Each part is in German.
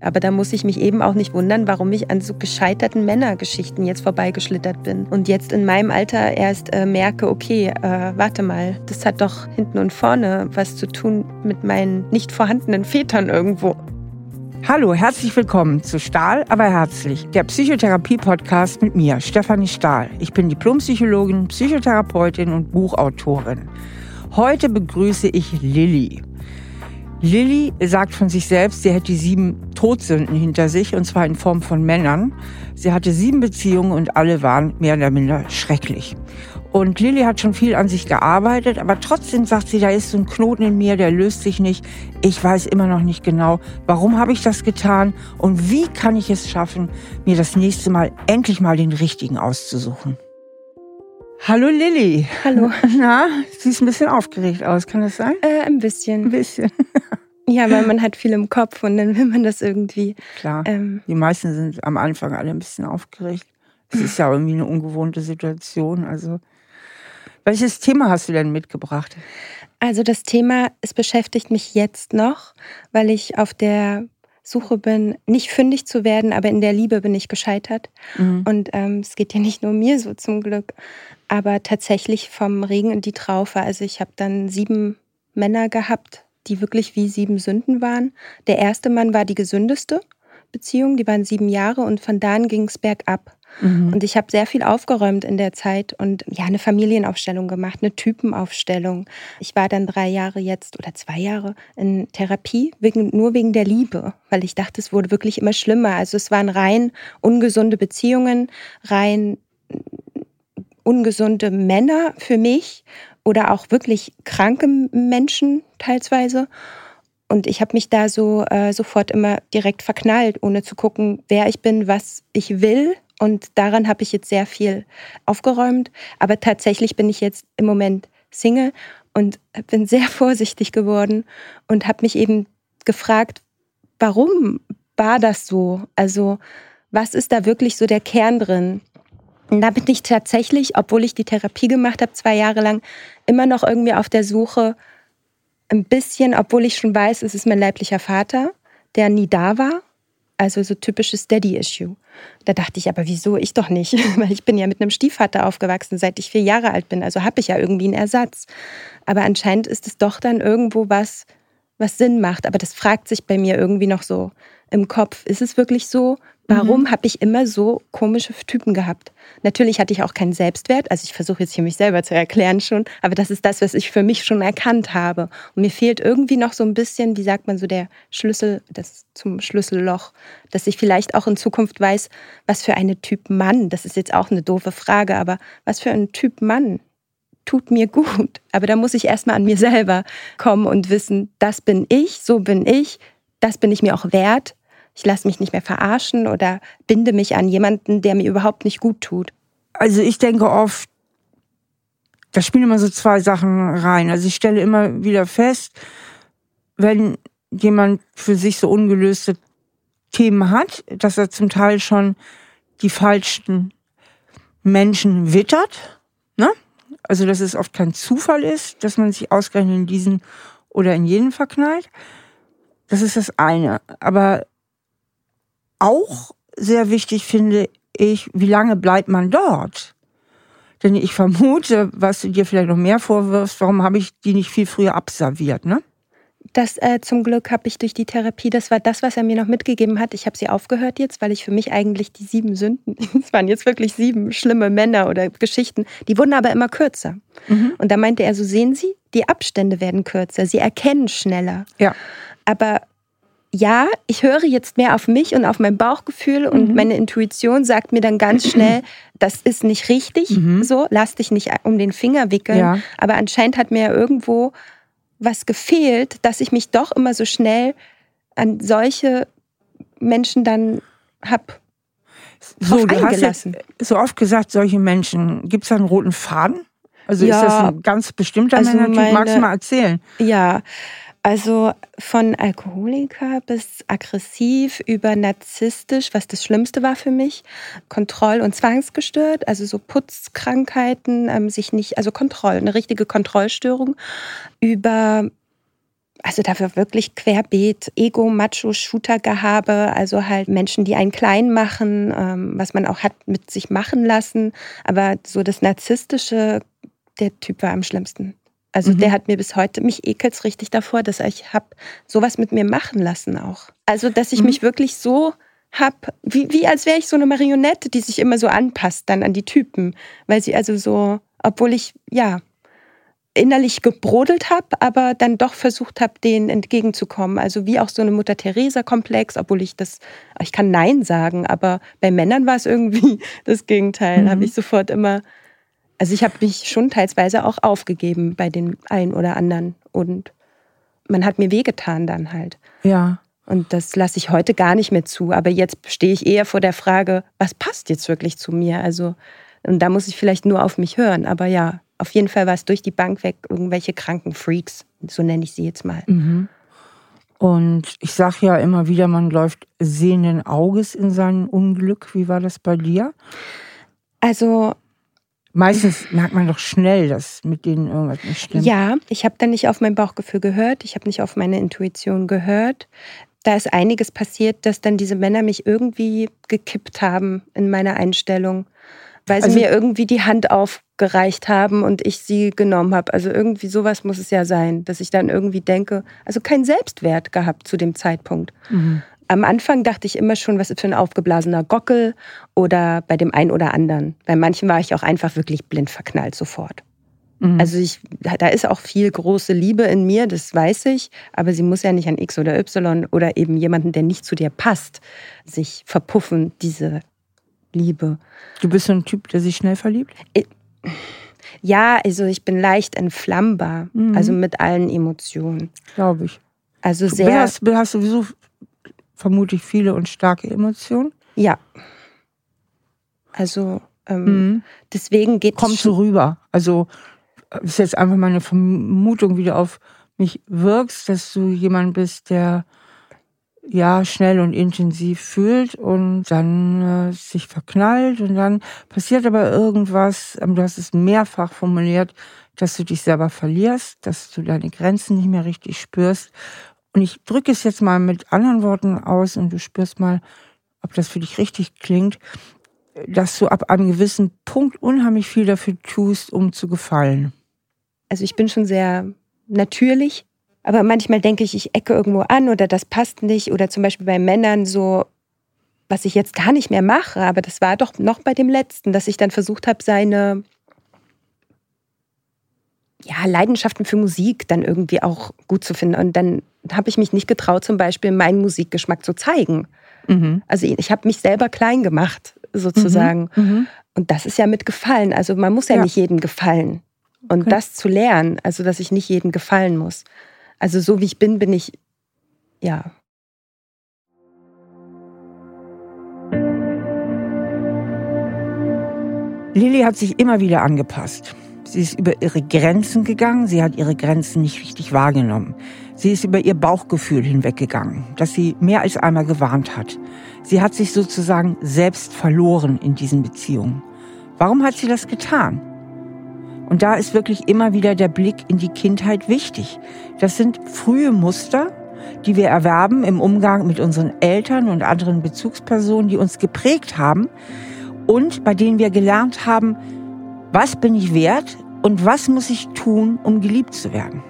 Aber da muss ich mich eben auch nicht wundern, warum ich an so gescheiterten Männergeschichten jetzt vorbeigeschlittert bin. Und jetzt in meinem Alter erst äh, merke, okay, äh, warte mal, das hat doch hinten und vorne was zu tun mit meinen nicht vorhandenen Vätern irgendwo. Hallo, herzlich willkommen zu Stahl, aber herzlich, der Psychotherapie-Podcast mit mir, Stefanie Stahl. Ich bin Diplompsychologin, Psychotherapeutin und Buchautorin. Heute begrüße ich Lilly. Lilly sagt von sich selbst, sie hätte sieben Todsünden hinter sich, und zwar in Form von Männern. Sie hatte sieben Beziehungen und alle waren mehr oder minder schrecklich. Und Lilly hat schon viel an sich gearbeitet, aber trotzdem sagt sie, da ist so ein Knoten in mir, der löst sich nicht. Ich weiß immer noch nicht genau, warum habe ich das getan und wie kann ich es schaffen, mir das nächste Mal endlich mal den richtigen auszusuchen. Hallo Lilly. Hallo. Na, siehst ein bisschen aufgeregt aus, kann das sein? Äh, ein bisschen. Ein bisschen. Ja, weil man hat viel im Kopf und dann will man das irgendwie. Klar. Ähm, die meisten sind am Anfang alle ein bisschen aufgeregt. Es ist ja irgendwie eine ungewohnte Situation. Also, welches Thema hast du denn mitgebracht? Also, das Thema, es beschäftigt mich jetzt noch, weil ich auf der Suche bin, nicht fündig zu werden, aber in der Liebe bin ich gescheitert. Mhm. Und ähm, es geht ja nicht nur mir so zum Glück, aber tatsächlich vom Regen in die Traufe. Also ich habe dann sieben Männer gehabt, die wirklich wie sieben Sünden waren. Der erste Mann war die gesündeste Beziehung, die waren sieben Jahre und von da an ging es bergab. Mhm. Und ich habe sehr viel aufgeräumt in der Zeit und ja, eine Familienaufstellung gemacht, eine Typenaufstellung. Ich war dann drei Jahre jetzt oder zwei Jahre in Therapie, wegen, nur wegen der Liebe, weil ich dachte, es wurde wirklich immer schlimmer. Also es waren rein ungesunde Beziehungen, rein ungesunde Männer für mich oder auch wirklich kranke Menschen teilweise. Und ich habe mich da so äh, sofort immer direkt verknallt, ohne zu gucken, wer ich bin, was ich will. Und daran habe ich jetzt sehr viel aufgeräumt. Aber tatsächlich bin ich jetzt im Moment Single und bin sehr vorsichtig geworden und habe mich eben gefragt, warum war das so? Also was ist da wirklich so der Kern drin? Und da bin ich tatsächlich, obwohl ich die Therapie gemacht habe, zwei Jahre lang, immer noch irgendwie auf der Suche, ein bisschen, obwohl ich schon weiß, es ist mein leiblicher Vater, der nie da war. Also so typisches Daddy-Issue. Da dachte ich, aber wieso? Ich doch nicht. Weil ich bin ja mit einem Stiefvater aufgewachsen, seit ich vier Jahre alt bin. Also habe ich ja irgendwie einen Ersatz. Aber anscheinend ist es doch dann irgendwo was, was Sinn macht. Aber das fragt sich bei mir irgendwie noch so im Kopf. Ist es wirklich so? Warum mhm. habe ich immer so komische Typen gehabt? Natürlich hatte ich auch keinen Selbstwert, also ich versuche jetzt hier mich selber zu erklären schon, aber das ist das, was ich für mich schon erkannt habe. Und mir fehlt irgendwie noch so ein bisschen, wie sagt man so, der Schlüssel das zum Schlüsselloch, dass ich vielleicht auch in Zukunft weiß, was für eine Typ Mann, das ist jetzt auch eine doofe Frage, aber was für ein Typ Mann tut mir gut. Aber da muss ich erstmal an mir selber kommen und wissen, das bin ich, so bin ich, das bin ich mir auch wert ich lasse mich nicht mehr verarschen oder binde mich an jemanden, der mir überhaupt nicht gut tut. Also ich denke oft, da spielen immer so zwei Sachen rein. Also ich stelle immer wieder fest, wenn jemand für sich so ungelöste Themen hat, dass er zum Teil schon die falschen Menschen wittert. Ne? Also dass es oft kein Zufall ist, dass man sich ausgerechnet in diesen oder in jenen verknallt. Das ist das eine. Aber auch sehr wichtig finde ich, wie lange bleibt man dort? Denn ich vermute, was du dir vielleicht noch mehr vorwirfst, warum habe ich die nicht viel früher abserviert, ne? Das äh, zum Glück habe ich durch die Therapie, das war das, was er mir noch mitgegeben hat. Ich habe sie aufgehört jetzt, weil ich für mich eigentlich die sieben Sünden, es waren jetzt wirklich sieben schlimme Männer oder Geschichten, die wurden aber immer kürzer. Mhm. Und da meinte er, so sehen Sie, die Abstände werden kürzer, Sie erkennen schneller. Ja. Aber ja, ich höre jetzt mehr auf mich und auf mein Bauchgefühl und mhm. meine Intuition sagt mir dann ganz schnell, das ist nicht richtig, mhm. so, lass dich nicht um den Finger wickeln. Ja. Aber anscheinend hat mir ja irgendwo was gefehlt, dass ich mich doch immer so schnell an solche Menschen dann hab so, du hast jetzt so oft gesagt, solche Menschen, gibt es da einen roten Faden? Also ja, ist das ein ganz bestimmter also Männertyp? Magst du mal erzählen? Ja, also von Alkoholiker bis aggressiv über narzisstisch, was das Schlimmste war für mich, Kontroll- und Zwangsgestört, also so Putzkrankheiten, ähm, sich nicht, also Kontroll, eine richtige Kontrollstörung, über also dafür wirklich querbeet, Ego, Macho, Shooter-Gehabe, also halt Menschen, die einen klein machen, ähm, was man auch hat mit sich machen lassen. Aber so das Narzisstische, der Typ war am schlimmsten. Also mhm. der hat mir bis heute, mich ekelt's richtig davor, dass ich habe sowas mit mir machen lassen auch. Also dass ich mhm. mich wirklich so hab, wie, wie als wäre ich so eine Marionette, die sich immer so anpasst dann an die Typen. Weil sie also so, obwohl ich, ja, innerlich gebrodelt habe, aber dann doch versucht habe, denen entgegenzukommen. Also wie auch so eine Mutter Teresa-Komplex, obwohl ich das, ich kann Nein sagen, aber bei Männern war es irgendwie das Gegenteil. Mhm. Habe ich sofort immer, also ich habe mich schon teilweise auch aufgegeben bei den einen oder anderen und man hat mir wehgetan dann halt. Ja. Und das lasse ich heute gar nicht mehr zu. Aber jetzt stehe ich eher vor der Frage, was passt jetzt wirklich zu mir? Also, und da muss ich vielleicht nur auf mich hören. Aber ja, auf jeden Fall war es durch die Bank weg irgendwelche kranken Freaks, so nenne ich sie jetzt mal. Mhm. Und ich sage ja immer wieder, man läuft sehenden Auges in sein Unglück. Wie war das bei dir? Also Meistens merkt man doch schnell, dass mit denen irgendwas nicht stimmt. Ja, ich habe dann nicht auf mein Bauchgefühl gehört, ich habe nicht auf meine Intuition gehört. Da ist einiges passiert, dass dann diese Männer mich irgendwie gekippt haben in meiner Einstellung weil sie also, mir irgendwie die Hand aufgereicht haben und ich sie genommen habe. Also irgendwie sowas muss es ja sein, dass ich dann irgendwie denke, also keinen Selbstwert gehabt zu dem Zeitpunkt. Mhm. Am Anfang dachte ich immer schon, was ist für ein aufgeblasener Gockel oder bei dem einen oder anderen. Bei manchen war ich auch einfach wirklich blind verknallt sofort. Mhm. Also ich, da ist auch viel große Liebe in mir, das weiß ich, aber sie muss ja nicht an X oder Y oder eben jemanden, der nicht zu dir passt, sich verpuffen, diese Liebe. Du bist so ein Typ, der sich schnell verliebt? Ja, also ich bin leicht entflammbar, mhm. also mit allen Emotionen. Glaube ich. Also sehr. Du hast, hast sowieso vermutlich viele und starke Emotionen? Ja. Also ähm, mhm. deswegen geht Kommt so rüber. Also ist jetzt einfach mal eine Vermutung, wie du auf mich wirkst, dass du jemand bist, der ja schnell und intensiv fühlt und dann äh, sich verknallt und dann passiert aber irgendwas, ähm, du hast es mehrfach formuliert, dass du dich selber verlierst, dass du deine Grenzen nicht mehr richtig spürst. Und ich drücke es jetzt mal mit anderen Worten aus und du spürst mal, ob das für dich richtig klingt, dass du ab einem gewissen Punkt unheimlich viel dafür tust, um zu gefallen. Also ich bin schon sehr natürlich aber manchmal denke ich, ich ecke irgendwo an oder das passt nicht. Oder zum Beispiel bei Männern so, was ich jetzt gar nicht mehr mache, aber das war doch noch bei dem letzten, dass ich dann versucht habe, seine ja, Leidenschaften für Musik dann irgendwie auch gut zu finden. Und dann habe ich mich nicht getraut, zum Beispiel meinen Musikgeschmack zu zeigen. Mhm. Also ich habe mich selber klein gemacht, sozusagen. Mhm. Mhm. Und das ist ja mit Gefallen. Also man muss ja, ja. nicht jedem gefallen. Und okay. das zu lernen, also dass ich nicht jedem gefallen muss. Also so wie ich bin, bin ich, ja. Lilly hat sich immer wieder angepasst. Sie ist über ihre Grenzen gegangen, sie hat ihre Grenzen nicht richtig wahrgenommen. Sie ist über ihr Bauchgefühl hinweggegangen, das sie mehr als einmal gewarnt hat. Sie hat sich sozusagen selbst verloren in diesen Beziehungen. Warum hat sie das getan? Und da ist wirklich immer wieder der Blick in die Kindheit wichtig. Das sind frühe Muster, die wir erwerben im Umgang mit unseren Eltern und anderen Bezugspersonen, die uns geprägt haben und bei denen wir gelernt haben, was bin ich wert und was muss ich tun, um geliebt zu werden.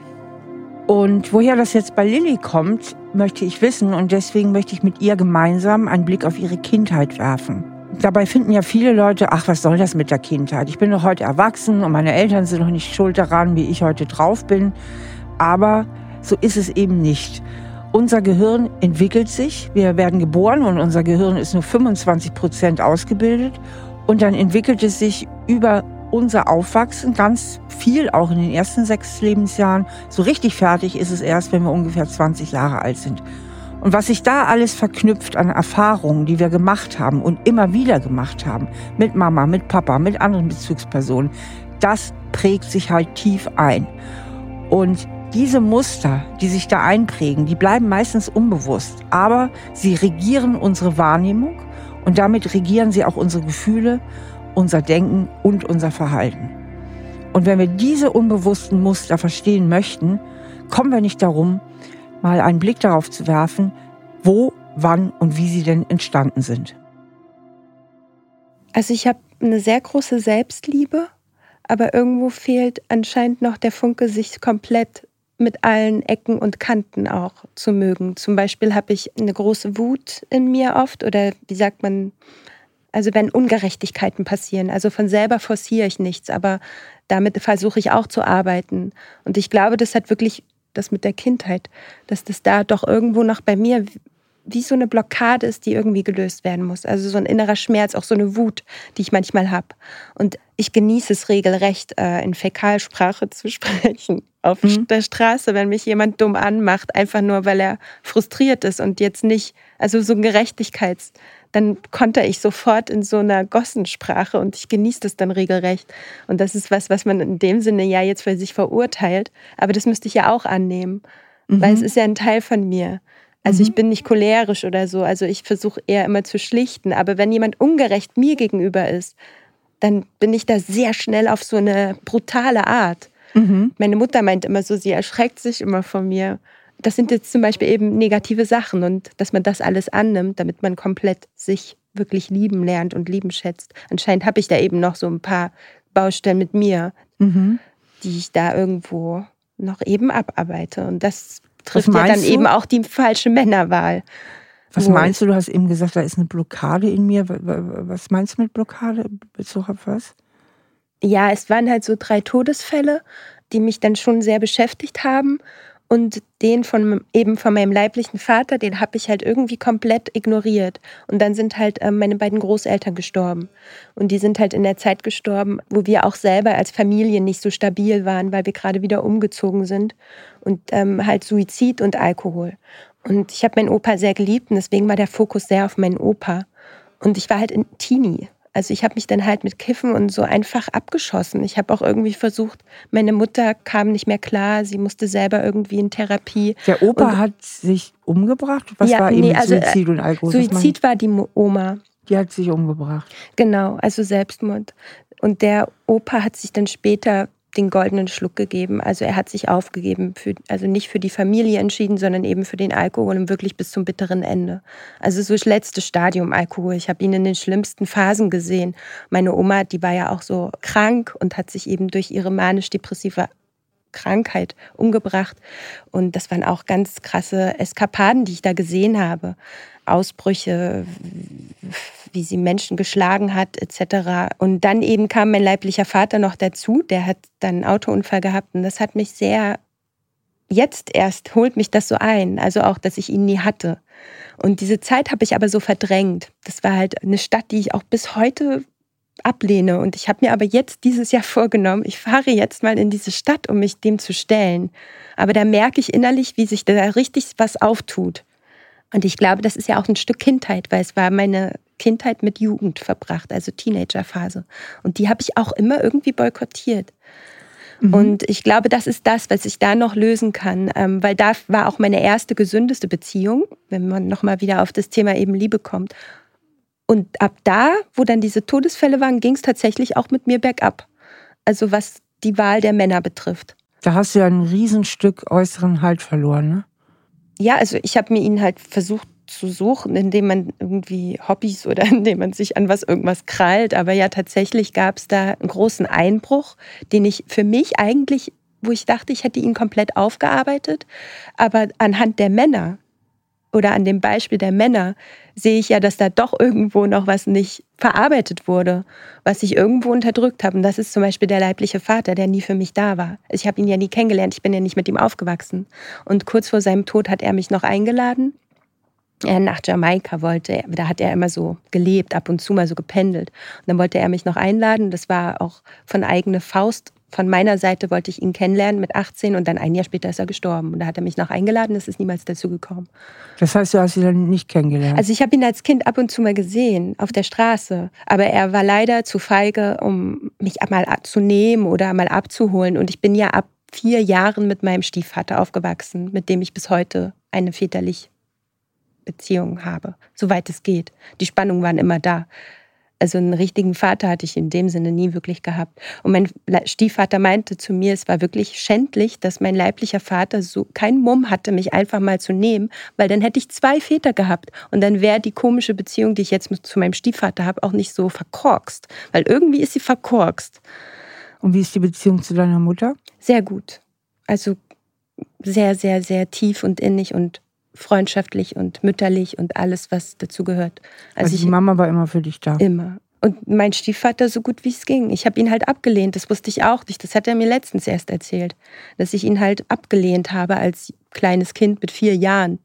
Und woher das jetzt bei Lilly kommt, möchte ich wissen und deswegen möchte ich mit ihr gemeinsam einen Blick auf ihre Kindheit werfen. Dabei finden ja viele Leute, ach, was soll das mit der Kindheit? Ich bin doch heute erwachsen und meine Eltern sind noch nicht schuld daran, wie ich heute drauf bin. Aber so ist es eben nicht. Unser Gehirn entwickelt sich. Wir werden geboren und unser Gehirn ist nur 25 Prozent ausgebildet. Und dann entwickelt es sich über unser Aufwachsen ganz viel, auch in den ersten sechs Lebensjahren. So richtig fertig ist es erst, wenn wir ungefähr 20 Jahre alt sind. Und was sich da alles verknüpft an Erfahrungen, die wir gemacht haben und immer wieder gemacht haben, mit Mama, mit Papa, mit anderen Bezugspersonen, das prägt sich halt tief ein. Und diese Muster, die sich da einprägen, die bleiben meistens unbewusst, aber sie regieren unsere Wahrnehmung und damit regieren sie auch unsere Gefühle, unser Denken und unser Verhalten. Und wenn wir diese unbewussten Muster verstehen möchten, kommen wir nicht darum, mal einen Blick darauf zu werfen, wo, wann und wie sie denn entstanden sind. Also ich habe eine sehr große Selbstliebe, aber irgendwo fehlt anscheinend noch der Funke, sich komplett mit allen Ecken und Kanten auch zu mögen. Zum Beispiel habe ich eine große Wut in mir oft oder wie sagt man, also wenn Ungerechtigkeiten passieren. Also von selber forciere ich nichts, aber damit versuche ich auch zu arbeiten. Und ich glaube, das hat wirklich das mit der Kindheit, dass das da doch irgendwo noch bei mir wie so eine Blockade ist, die irgendwie gelöst werden muss. Also so ein innerer Schmerz, auch so eine Wut, die ich manchmal habe. Und ich genieße es regelrecht, äh, in Fäkalsprache zu sprechen. Auf mhm. der Straße, wenn mich jemand dumm anmacht, einfach nur, weil er frustriert ist und jetzt nicht, also so ein Gerechtigkeits, dann konnte ich sofort in so einer Gossensprache und ich genieße das dann regelrecht. Und das ist was, was man in dem Sinne ja jetzt für sich verurteilt. Aber das müsste ich ja auch annehmen, mhm. weil es ist ja ein Teil von mir. Also mhm. ich bin nicht cholerisch oder so. Also ich versuche eher immer zu schlichten. Aber wenn jemand ungerecht mir gegenüber ist, dann bin ich da sehr schnell auf so eine brutale Art. Mhm. Meine Mutter meint immer so, sie erschreckt sich immer von mir. Das sind jetzt zum Beispiel eben negative Sachen und dass man das alles annimmt, damit man komplett sich wirklich lieben lernt und lieben schätzt. Anscheinend habe ich da eben noch so ein paar Baustellen mit mir, mhm. die ich da irgendwo noch eben abarbeite. Und das trifft ja dann du? eben auch die falsche Männerwahl. Was meinst du? Du hast eben gesagt, da ist eine Blockade in mir. Was meinst du mit Blockade? Bezug auf was? Ja, es waren halt so drei Todesfälle, die mich dann schon sehr beschäftigt haben. Und den von eben von meinem leiblichen Vater, den habe ich halt irgendwie komplett ignoriert. Und dann sind halt äh, meine beiden Großeltern gestorben. Und die sind halt in der Zeit gestorben, wo wir auch selber als Familie nicht so stabil waren, weil wir gerade wieder umgezogen sind. Und ähm, halt Suizid und Alkohol. Und ich habe meinen Opa sehr geliebt und deswegen war der Fokus sehr auf meinen Opa. Und ich war halt ein Teenie. Also ich habe mich dann halt mit Kiffen und so einfach abgeschossen. Ich habe auch irgendwie versucht, meine Mutter kam nicht mehr klar, sie musste selber irgendwie in Therapie. Der Opa und, hat sich umgebracht? Was ja, war nee, eben also, Suizid und Alkohol? Suizid war die Oma. Die hat sich umgebracht. Genau, also Selbstmord. Und der Opa hat sich dann später den goldenen Schluck gegeben. Also er hat sich aufgegeben, für, also nicht für die Familie entschieden, sondern eben für den Alkohol und wirklich bis zum bitteren Ende. Also so das letzte Stadium Alkohol. Ich habe ihn in den schlimmsten Phasen gesehen. Meine Oma, die war ja auch so krank und hat sich eben durch ihre manisch-depressive Krankheit umgebracht. Und das waren auch ganz krasse Eskapaden, die ich da gesehen habe. Ausbrüche, wie sie Menschen geschlagen hat, etc. Und dann eben kam mein leiblicher Vater noch dazu, der hat dann einen Autounfall gehabt und das hat mich sehr, jetzt erst holt mich das so ein, also auch, dass ich ihn nie hatte. Und diese Zeit habe ich aber so verdrängt. Das war halt eine Stadt, die ich auch bis heute ablehne. Und ich habe mir aber jetzt dieses Jahr vorgenommen, ich fahre jetzt mal in diese Stadt, um mich dem zu stellen. Aber da merke ich innerlich, wie sich da richtig was auftut. Und ich glaube, das ist ja auch ein Stück Kindheit, weil es war meine Kindheit mit Jugend verbracht, also Teenagerphase. Und die habe ich auch immer irgendwie boykottiert. Mhm. Und ich glaube, das ist das, was ich da noch lösen kann, ähm, weil da war auch meine erste gesündeste Beziehung, wenn man nochmal wieder auf das Thema eben Liebe kommt. Und ab da, wo dann diese Todesfälle waren, ging es tatsächlich auch mit mir bergab. Also was die Wahl der Männer betrifft. Da hast du ja ein Riesenstück äußeren Halt verloren, ne? Ja, also ich habe mir ihn halt versucht zu suchen, indem man irgendwie Hobbys oder indem man sich an was irgendwas krallt. Aber ja, tatsächlich gab es da einen großen Einbruch, den ich für mich eigentlich, wo ich dachte, ich hätte ihn komplett aufgearbeitet. Aber anhand der Männer oder an dem Beispiel der Männer sehe ich ja, dass da doch irgendwo noch was nicht verarbeitet wurde, was ich irgendwo unterdrückt habe. Und das ist zum Beispiel der leibliche Vater, der nie für mich da war. Ich habe ihn ja nie kennengelernt, ich bin ja nicht mit ihm aufgewachsen. Und kurz vor seinem Tod hat er mich noch eingeladen er nach Jamaika wollte. Da hat er immer so gelebt, ab und zu mal so gependelt. Und dann wollte er mich noch einladen. Das war auch von eigener Faust. Von meiner Seite wollte ich ihn kennenlernen mit 18 und dann ein Jahr später ist er gestorben. Und da hat er mich noch eingeladen, das ist niemals dazu gekommen. Das heißt, du hast ihn dann nicht kennengelernt? Also ich habe ihn als Kind ab und zu mal gesehen, auf der Straße. Aber er war leider zu feige, um mich mal zu nehmen oder mal abzuholen. Und ich bin ja ab vier Jahren mit meinem Stiefvater aufgewachsen, mit dem ich bis heute eine väterlich Beziehung habe, soweit es geht. Die Spannungen waren immer da. Also einen richtigen Vater hatte ich in dem Sinne nie wirklich gehabt. Und mein Stiefvater meinte zu mir, es war wirklich schändlich, dass mein leiblicher Vater so keinen Mumm hatte, mich einfach mal zu nehmen, weil dann hätte ich zwei Väter gehabt. Und dann wäre die komische Beziehung, die ich jetzt zu meinem Stiefvater habe, auch nicht so verkorkst. Weil irgendwie ist sie verkorkst. Und wie ist die Beziehung zu deiner Mutter? Sehr gut. Also sehr, sehr, sehr tief und innig und freundschaftlich und mütterlich und alles, was dazu gehört. Also, also die Mama war immer für dich da? Immer. Und mein Stiefvater so gut wie es ging. Ich habe ihn halt abgelehnt, das wusste ich auch nicht. Das hat er mir letztens erst erzählt, dass ich ihn halt abgelehnt habe als kleines Kind mit vier Jahren.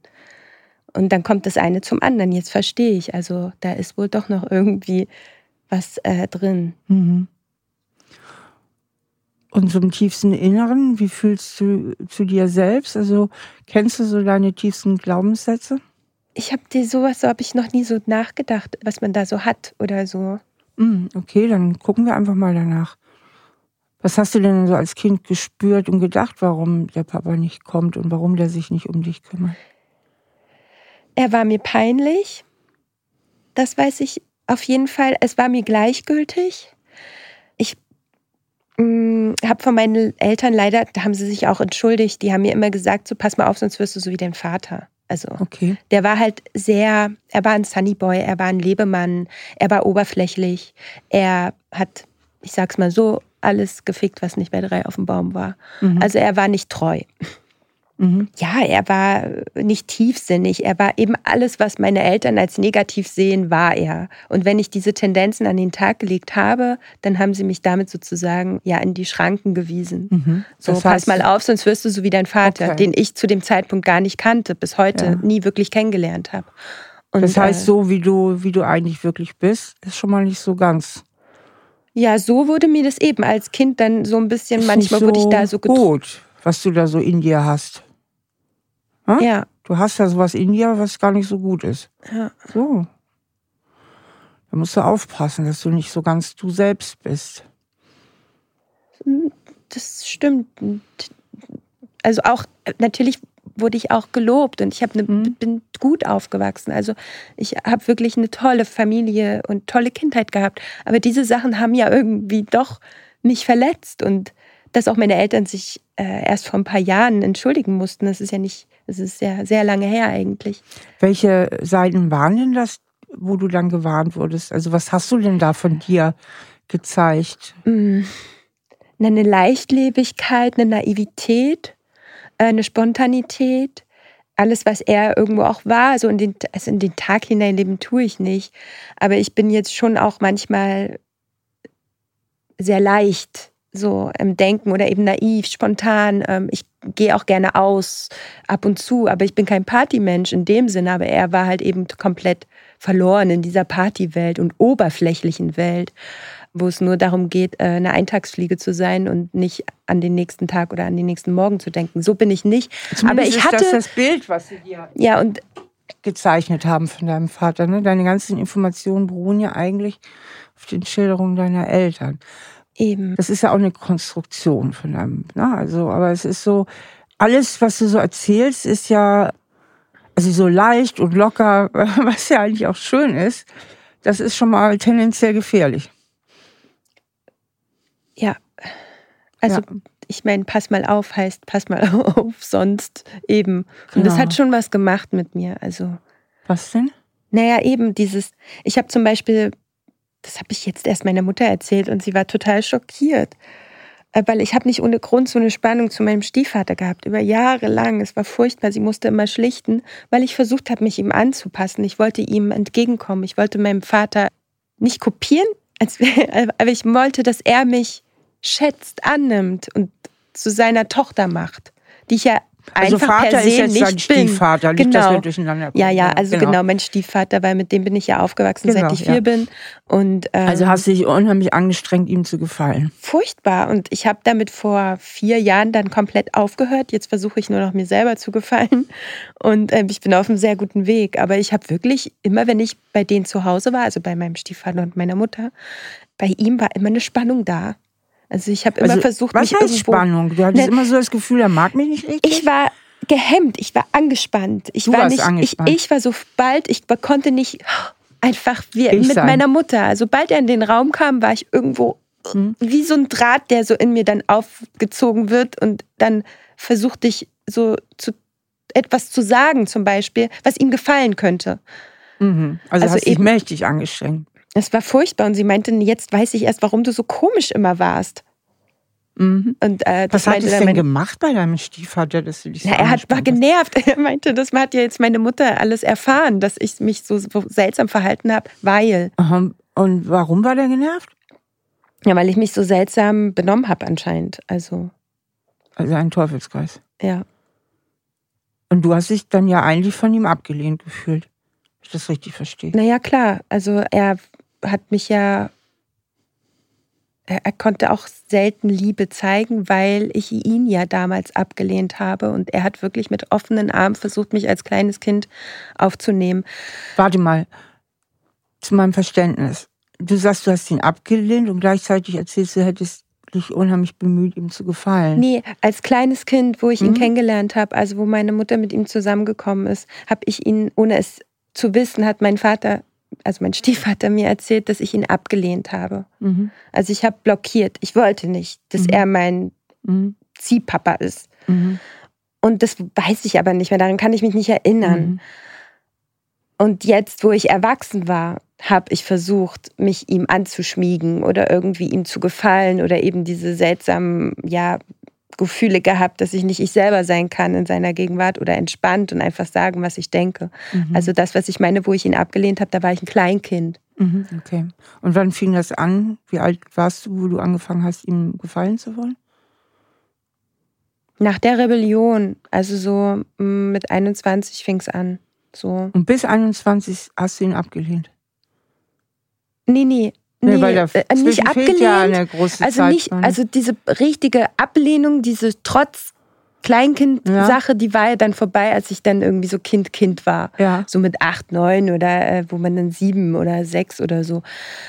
Und dann kommt das eine zum anderen. Jetzt verstehe ich. Also da ist wohl doch noch irgendwie was äh, drin. Mhm. Und so im tiefsten Inneren, wie fühlst du zu dir selbst? Also kennst du so deine tiefsten Glaubenssätze? Ich habe dir sowas, so habe ich noch nie so nachgedacht, was man da so hat oder so. Mm, okay, dann gucken wir einfach mal danach. Was hast du denn so als Kind gespürt und gedacht, warum der Papa nicht kommt und warum der sich nicht um dich kümmert? Er war mir peinlich. Das weiß ich auf jeden Fall. Es war mir gleichgültig. Ich Mm, habe von meinen Eltern leider, da haben sie sich auch entschuldigt, die haben mir immer gesagt, so pass mal auf, sonst wirst du so wie dein Vater. Also okay. der war halt sehr, er war ein Sunnyboy, er war ein Lebemann, er war oberflächlich, er hat, ich sag's mal so, alles gefickt, was nicht bei drei auf dem Baum war. Mhm. Also er war nicht treu. Mhm. Ja, er war nicht tiefsinnig. Er war eben alles, was meine Eltern als negativ sehen, war er. Und wenn ich diese Tendenzen an den Tag gelegt habe, dann haben sie mich damit sozusagen ja in die Schranken gewiesen. Mhm. So, heißt, pass mal auf, sonst wirst du so wie dein Vater, okay. den ich zu dem Zeitpunkt gar nicht kannte, bis heute ja. nie wirklich kennengelernt habe. Und, das heißt, äh, so wie du, wie du eigentlich wirklich bist, ist schon mal nicht so ganz. Ja, so wurde mir das eben als Kind dann so ein bisschen, ist manchmal so wurde ich da so gut, was du da so in dir hast. Hm? Ja. Du hast ja sowas in dir, was gar nicht so gut ist. Ja. So. Da musst du aufpassen, dass du nicht so ganz du selbst bist. Das stimmt. Also auch, natürlich wurde ich auch gelobt und ich ne, mhm. bin gut aufgewachsen. Also ich habe wirklich eine tolle Familie und tolle Kindheit gehabt. Aber diese Sachen haben ja irgendwie doch mich verletzt und dass auch meine Eltern sich äh, erst vor ein paar Jahren entschuldigen mussten. Das ist ja nicht das ist sehr, sehr lange her eigentlich. Welche Seiten waren denn das, wo du dann gewarnt wurdest? Also was hast du denn da von dir gezeigt? Mm. Eine Leichtlebigkeit, eine Naivität, äh, eine Spontanität, alles, was er irgendwo auch war. Also in den, also in den Tag hineinleben tue ich nicht. Aber ich bin jetzt schon auch manchmal sehr leicht so im Denken oder eben naiv, spontan. Ähm, ich gehe auch gerne aus, ab und zu, aber ich bin kein Partymensch in dem Sinne, aber er war halt eben komplett verloren in dieser Partywelt und oberflächlichen Welt, wo es nur darum geht, äh, eine Eintagsfliege zu sein und nicht an den nächsten Tag oder an den nächsten Morgen zu denken. So bin ich nicht. Zumindest aber ich hatte ist das, das Bild, was sie dir ja und gezeichnet haben von deinem Vater. Ne? Deine ganzen Informationen beruhen ja eigentlich auf den Schilderungen deiner Eltern. Eben. Das ist ja auch eine Konstruktion von einem, ne? Also, aber es ist so, alles, was du so erzählst, ist ja, also so leicht und locker, was ja eigentlich auch schön ist, das ist schon mal tendenziell gefährlich. Ja. Also, ja. ich meine, pass mal auf heißt, pass mal auf, sonst eben. Und genau. das hat schon was gemacht mit mir. Also. Was denn? Naja, eben dieses, ich habe zum Beispiel das habe ich jetzt erst meiner Mutter erzählt und sie war total schockiert. Äh, weil ich habe nicht ohne Grund so eine Spannung zu meinem Stiefvater gehabt, über Jahre lang. Es war furchtbar, sie musste immer schlichten, weil ich versucht habe, mich ihm anzupassen. Ich wollte ihm entgegenkommen. Ich wollte meinem Vater nicht kopieren, aber ich wollte, dass er mich schätzt, annimmt und zu seiner Tochter macht, die ich ja also einfach Vater per se ist jetzt nicht sein Stiefvater, bin. nicht, genau. dass wir durcheinander kommen. Ja, ja, also genau. genau. mein Stiefvater, weil mit dem bin ich ja aufgewachsen, genau, seit ich vier ja. bin. Und, ähm, also hast du dich unheimlich angestrengt, ihm zu gefallen. Furchtbar. Und ich habe damit vor vier Jahren dann komplett aufgehört. Jetzt versuche ich nur noch mir selber zu gefallen. Und ähm, ich bin auf einem sehr guten Weg. Aber ich habe wirklich, immer wenn ich bei denen zu Hause war, also bei meinem Stiefvater und meiner Mutter, bei ihm war immer eine Spannung da. Also ich habe immer also, versucht, was mich heißt irgendwo, Spannung? Du hattest ne, immer so das Gefühl, er mag mich nicht richtig. Ich war gehemmt, ich war angespannt. Ich du war nicht, angespannt. Ich, ich war so bald, ich konnte nicht einfach wie Ich mit sein. meiner Mutter. Sobald er in den Raum kam, war ich irgendwo Hm. wie so ein Draht, der so in mir dann aufgezogen wird und dann versuchte ich so zu etwas zu sagen, zum Beispiel, was ihm gefallen könnte. Mhm. Also, Also hast dich eben- mächtig angestrengt. Es war furchtbar und sie meinte, jetzt weiß ich erst, warum du so komisch immer warst. Mhm. Und äh, Was hat es denn meine- gemacht bei deinem Stiefvater, dass du dich so Ja, er hat, war genervt. Er meinte, das hat ja jetzt meine Mutter alles erfahren, dass ich mich so so seltsam verhalten habe, weil. Aha. Und warum war der genervt? Ja, weil ich mich so seltsam benommen habe anscheinend. Also, Also ein Teufelskreis. ja. Und du hast dich dann ja eigentlich von ihm abgelehnt gefühlt. Wenn ich das richtig verstehe. Naja, klar. Also er hat mich ja. Er, konnte auch selten Liebe zeigen, weil ich ihn ja damals abgelehnt habe. Und er hat wirklich mit offenen Armen versucht, mich als kleines Kind aufzunehmen. Warte mal, zu meinem Verständnis. Du sagst, du hast ihn abgelehnt und gleichzeitig erzählst du, hättest dich unheimlich bemüht, ihm zu gefallen. Nee, als kleines Kind, wo ich ihn Mhm. kennengelernt habe, also wo meine Mutter mit ihm zusammengekommen ist, habe ich ihn, ohne es zu wissen, hat mein Vater, also mein Stiefvater mir erzählt, dass ich ihn abgelehnt habe. Mhm. Also ich habe blockiert. Ich wollte nicht, dass Mhm. er mein Mhm. Ziehpapa ist. Mhm. Und das weiß ich aber nicht mehr, daran kann ich mich nicht erinnern. Mhm. Und jetzt, wo ich erwachsen war, habe ich versucht, mich ihm anzuschmiegen oder irgendwie ihm zu gefallen oder eben diese seltsamen, ja, Gefühle gehabt, dass ich nicht ich selber sein kann in seiner Gegenwart oder entspannt und einfach sagen, was ich denke. Mhm. Also das, was ich meine, wo ich ihn abgelehnt habe, da war ich ein Kleinkind. Mhm. Okay. Und wann fing das an? Wie alt warst du, wo du angefangen hast, ihm gefallen zu wollen? Nach der Rebellion, also so mm, mit 21 fing es an. So. Und bis 21 hast du ihn abgelehnt. Nee, nee. Nee, Nee, weil da äh, nicht fehlt ja abgelehnt. eine große Also Zeit. nicht, also diese richtige Ablehnung, diese trotz Kleinkind-Sache, die war ja dann vorbei, als ich dann irgendwie so Kind, Kind war. ja. So mit acht, neun oder äh, wo man dann sieben oder sechs oder so.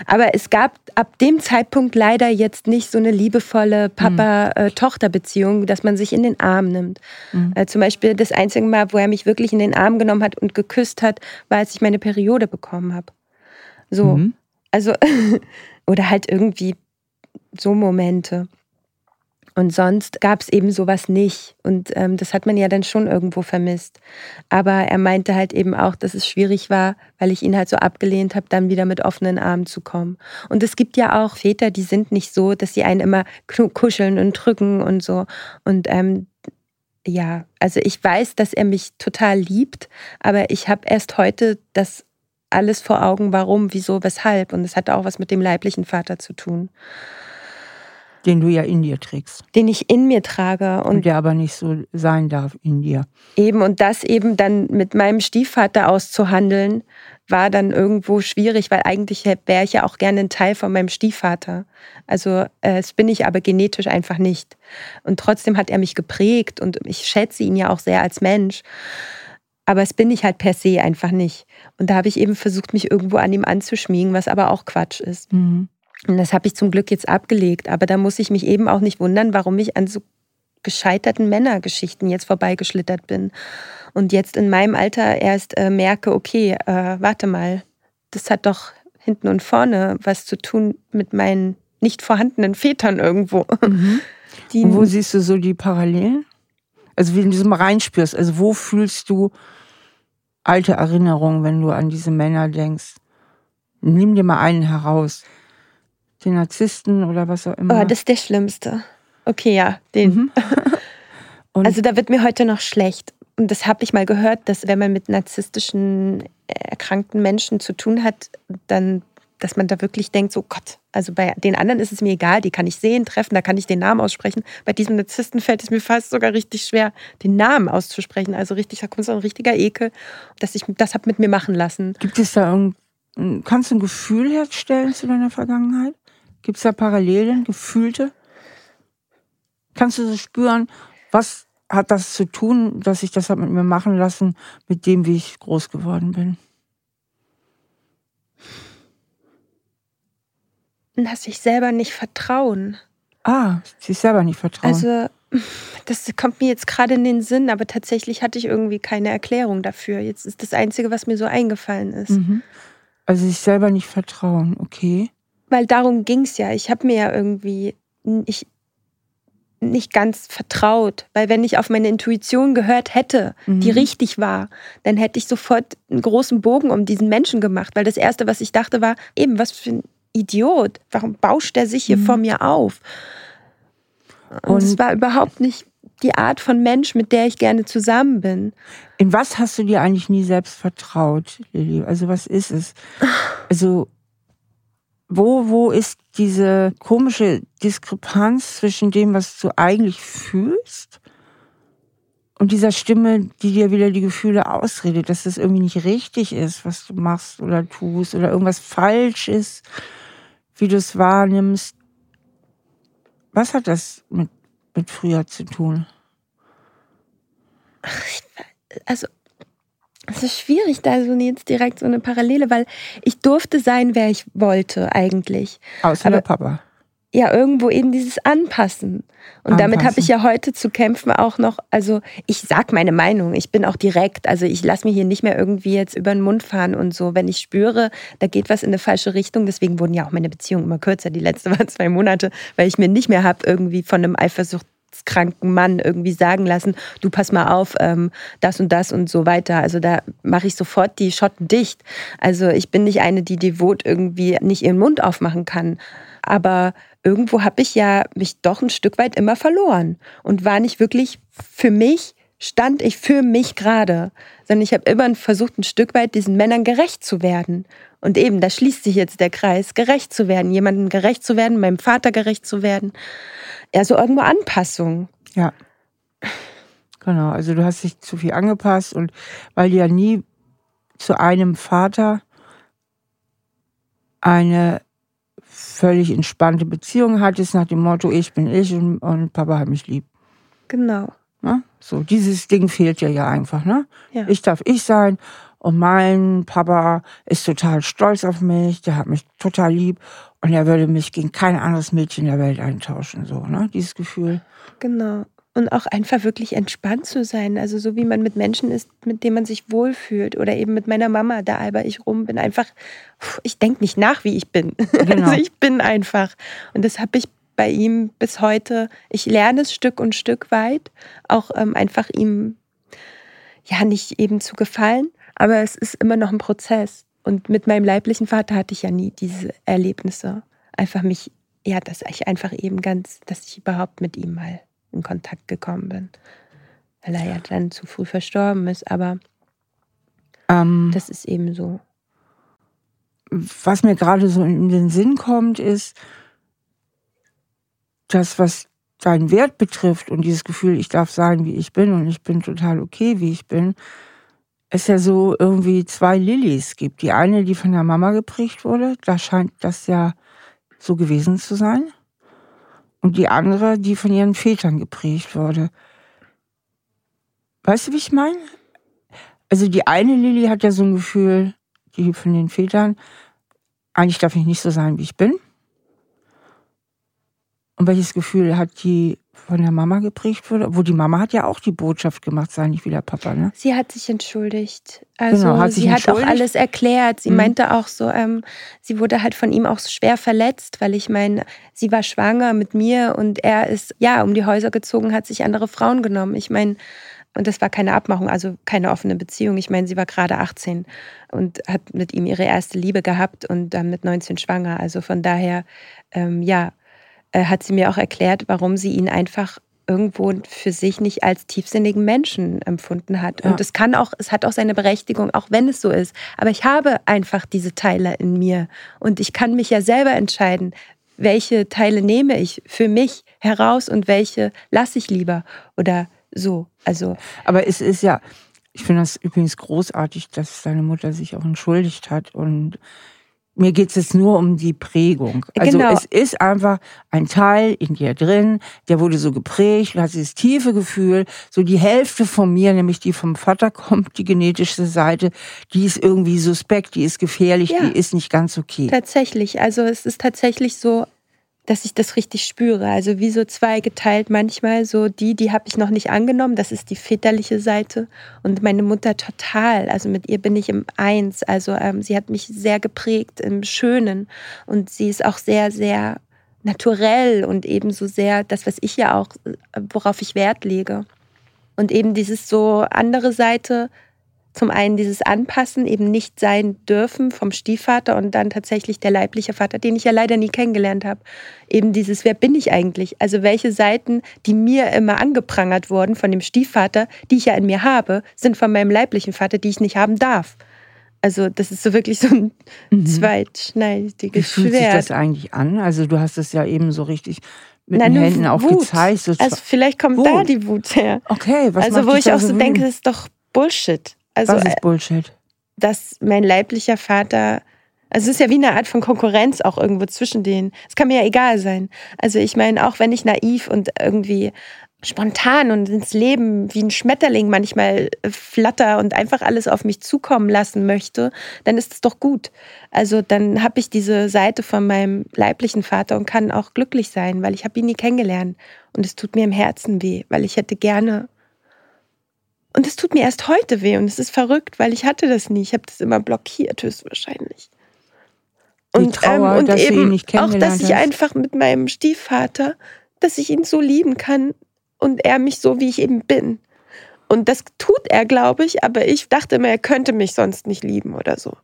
Aber es gab ab dem Zeitpunkt leider jetzt nicht so eine liebevolle Papa-Tochter-Beziehung, dass man sich in den Arm nimmt. Mhm. Äh, zum Beispiel das einzige Mal, wo er mich wirklich in den Arm genommen hat und geküsst hat, war, als ich meine Periode bekommen habe. So. Mhm. Also, oder halt irgendwie so Momente. Und sonst gab es eben sowas nicht. Und ähm, das hat man ja dann schon irgendwo vermisst. Aber er meinte halt eben auch, dass es schwierig war, weil ich ihn halt so abgelehnt habe, dann wieder mit offenen Armen zu kommen. Und es gibt ja auch Väter, die sind nicht so, dass sie einen immer kuscheln und drücken und so. Und ähm, ja, also ich weiß, dass er mich total liebt, aber ich habe erst heute das alles vor Augen, warum, wieso, weshalb. Und es hat auch was mit dem leiblichen Vater zu tun, Den du ja in dir trägst. den ich in mir trage. Und Und der aber nicht so sein darf in dir. eben, und das eben dann mit meinem Stiefvater auszuhandeln, war dann irgendwo schwierig, weil eigentlich wäre ich ja auch gerne ein Teil von meinem Stiefvater. Also äh, das bin ich aber genetisch einfach nicht. Und trotzdem hat er mich geprägt und ich schätze ihn ja auch sehr als Mensch. Aber es bin ich halt per se einfach nicht. Und da habe ich eben versucht, mich irgendwo an ihm anzuschmiegen, was aber auch Quatsch ist. Mhm. Und das habe ich zum Glück jetzt abgelegt. Aber da muss ich mich eben auch nicht wundern, warum ich an so gescheiterten Männergeschichten jetzt vorbeigeschlittert bin. Und jetzt in meinem Alter erst äh, merke, okay, äh, warte mal, das hat doch hinten und vorne was zu tun mit meinen nicht vorhandenen Vätern irgendwo. Mhm. Die, Und wo siehst du so die Parallelen? Also wenn du mal reinspürst, also wo fühlst du alte Erinnerungen, wenn du an diese Männer denkst? Nimm dir mal einen heraus. Den Narzissten oder was auch immer. oh, das ist der Schlimmste. Okay, ja, den. Mhm. Also da wird mir heute noch schlecht. Und das habe ich mal gehört, dass wenn man mit narzisstischen äh, erkrankten Menschen zu tun hat, dann, dass man da wirklich denkt, so Gott, also bei den anderen ist es mir egal, die kann ich sehen, treffen, da kann ich den Namen aussprechen. Bei diesem Narzissten fällt es mir fast sogar richtig schwer, den Namen auszusprechen. Also richtig, da kommt so ein richtiger Ekel, dass ich das habe mit mir machen lassen. Gibt es da irgend, kannst du ein Gefühl herstellen zu deiner Vergangenheit? Gibt es da Parallelen, gefühlte? Kannst du so spüren, was hat das zu tun, dass ich das habe mit mir machen lassen, mit dem, wie ich groß geworden bin? Und dass ich selber nicht vertrauen. Ah, sich selber nicht vertrauen. Also, das kommt mir jetzt gerade in den Sinn, aber tatsächlich hatte ich irgendwie keine Erklärung dafür. Jetzt ist das Einzige, was mir so eingefallen ist. Mhm. Also sich selber nicht vertrauen, okay. Weil darum ging es ja. Ich habe mir ja irgendwie ich, nicht ganz vertraut. Weil wenn ich auf meine Intuition gehört hätte, mhm. die richtig war, dann hätte ich sofort einen großen Bogen um diesen Menschen gemacht. Weil das Erste, was ich dachte, war, eben, was für ein Idiot. Warum bauscht er sich hier mhm. vor mir auf? Und es war überhaupt nicht die Art von Mensch, mit der ich gerne zusammen bin. In was hast du dir eigentlich nie selbst vertraut, Lilly? Also was ist es? Also wo, wo ist diese komische Diskrepanz zwischen dem, was du eigentlich fühlst und dieser Stimme, die dir wieder die Gefühle ausredet, dass das irgendwie nicht richtig ist, was du machst oder tust oder irgendwas falsch ist, wie du es wahrnimmst? Was hat das mit mit früher zu tun? Ach, also, es ist schwierig, da so jetzt direkt so eine Parallele, weil ich durfte sein, wer ich wollte eigentlich. Außer Aber, der Papa. Ja, irgendwo eben dieses Anpassen. Und Anpassen. damit habe ich ja heute zu kämpfen auch noch, also ich sag meine Meinung, ich bin auch direkt, also ich lasse mir hier nicht mehr irgendwie jetzt über den Mund fahren und so, wenn ich spüre, da geht was in eine falsche Richtung, deswegen wurden ja auch meine Beziehungen immer kürzer, die letzte war zwei Monate, weil ich mir nicht mehr habe irgendwie von einem Eifersucht kranken Mann irgendwie sagen lassen, du pass mal auf, ähm, das und das und so weiter. Also da mache ich sofort die Schotten dicht. Also ich bin nicht eine, die devot irgendwie nicht ihren Mund aufmachen kann. Aber irgendwo habe ich ja mich doch ein Stück weit immer verloren und war nicht wirklich für mich, stand ich für mich gerade, sondern ich habe immer versucht, ein Stück weit diesen Männern gerecht zu werden. Und eben, da schließt sich jetzt der Kreis, gerecht zu werden, jemandem gerecht zu werden, meinem Vater gerecht zu werden ja, so irgendwo Anpassung. Ja. Genau, also du hast dich zu viel angepasst und weil du ja nie zu einem Vater eine völlig entspannte Beziehung hattest, nach dem Motto, ich bin ich und, und Papa hat mich lieb. Genau. Ne? So, dieses Ding fehlt dir ja einfach, ne? Ja. Ich darf ich sein und mein Papa ist total stolz auf mich, der hat mich total lieb und er würde mich gegen kein anderes Mädchen der Welt eintauschen, so, ne? Dieses Gefühl. Genau. Und auch einfach wirklich entspannt zu sein. Also so wie man mit Menschen ist, mit denen man sich wohlfühlt. Oder eben mit meiner Mama, da alber ich rum, bin einfach, ich denke nicht nach, wie ich bin. Genau. Also ich bin einfach. Und das habe ich bei ihm bis heute. Ich lerne es Stück und Stück weit, auch ähm, einfach ihm ja nicht eben zu gefallen. Aber es ist immer noch ein Prozess. Und mit meinem leiblichen Vater hatte ich ja nie diese Erlebnisse. Einfach mich, ja, dass ich einfach eben ganz, dass ich überhaupt mit ihm mal in Kontakt gekommen bin. Weil er ja dann zu früh verstorben ist, aber ähm, das ist eben so. Was mir gerade so in den Sinn kommt, ist, das, was deinen Wert betrifft und dieses Gefühl, ich darf sein, wie ich bin und ich bin total okay, wie ich bin, es ja so irgendwie zwei Lillys gibt. Die eine, die von der Mama geprägt wurde, da scheint das ja so gewesen zu sein. Und die andere, die von ihren Vätern geprägt wurde. Weißt du, wie ich meine? Also die eine Lilly hat ja so ein Gefühl, die von den Vätern, eigentlich darf ich nicht so sein, wie ich bin. Und welches Gefühl hat die von der Mama geprägt wurde? Wo die Mama hat ja auch die Botschaft gemacht, sei nicht wie der Papa, ne? Sie hat sich entschuldigt. Also genau, hat sie hat auch alles erklärt. Sie mhm. meinte auch so, ähm, sie wurde halt von ihm auch schwer verletzt, weil ich meine, sie war schwanger mit mir und er ist ja um die Häuser gezogen, hat sich andere Frauen genommen. Ich meine, und das war keine Abmachung, also keine offene Beziehung. Ich meine, sie war gerade 18 und hat mit ihm ihre erste Liebe gehabt und dann mit 19 schwanger. Also von daher, ähm, ja, äh, hat sie mir auch erklärt, warum sie ihn einfach irgendwo für sich nicht als tiefsinnigen Menschen empfunden hat. Ja. Und es kann auch, es hat auch seine Berechtigung, auch wenn es so ist. Aber ich habe einfach diese Teile in mir und ich kann mich ja selber entscheiden, welche Teile nehme ich für mich heraus und welche lasse ich lieber oder so. Also. Aber es ist ja, ich finde das übrigens großartig, dass seine Mutter sich auch entschuldigt hat und mir geht es jetzt nur um die Prägung. Also genau. es ist einfach ein Teil in dir drin, der wurde so geprägt, du hast dieses tiefe Gefühl, so die Hälfte von mir, nämlich die vom Vater kommt, die genetische Seite, die ist irgendwie suspekt, die ist gefährlich, ja. die ist nicht ganz okay. Tatsächlich, also es ist tatsächlich so, dass ich das richtig spüre. Also wie so zwei geteilt manchmal. So die, die habe ich noch nicht angenommen. Das ist die väterliche Seite. Und meine Mutter total. Also mit ihr bin ich im Eins. Also ähm, sie hat mich sehr geprägt im Schönen. Und sie ist auch sehr, sehr naturell und ebenso sehr das, was ich ja auch, äh, worauf ich Wert lege. Und eben dieses so andere Seite, zum einen dieses Anpassen, eben nicht sein dürfen vom Stiefvater und dann tatsächlich der leibliche Vater, den ich ja leider nie kennengelernt habe. Eben dieses, wer bin ich eigentlich? Also welche Seiten, die mir immer angeprangert wurden von dem Stiefvater, die ich ja in mir habe, sind von meinem leiblichen Vater, die ich nicht haben darf. Also das ist so wirklich so ein mhm. zweitschneidiges Wie fühlt Schwert. sich das eigentlich an? Also du hast es ja eben so richtig mit Nein, den Händen auch Wut. gezeigt. So also vielleicht kommt Wut. da die Wut her. Okay, was Also wo ich auch so denke, das ist doch Bullshit. Also, Was ist äh, Bullshit? Dass mein leiblicher Vater, also es ist ja wie eine Art von Konkurrenz auch irgendwo zwischen denen. Es kann mir ja egal sein. Also ich meine, auch wenn ich naiv und irgendwie spontan und ins Leben wie ein Schmetterling manchmal flatter und einfach alles auf mich zukommen lassen möchte, dann ist es doch gut. Also dann habe ich diese Seite von meinem leiblichen Vater und kann auch glücklich sein, weil ich habe ihn nie kennengelernt und es tut mir im Herzen weh, weil ich hätte gerne und es tut mir erst heute weh und es ist verrückt, weil ich hatte das nie. Ich habe das immer blockiert, höchstwahrscheinlich. Die und, Trauer, ähm, und dass eben auch, dass ich einfach mit meinem Stiefvater, dass ich ihn so lieben kann und er mich so, wie ich eben bin. Und das tut er, glaube ich, aber ich dachte immer, er könnte mich sonst nicht lieben oder so.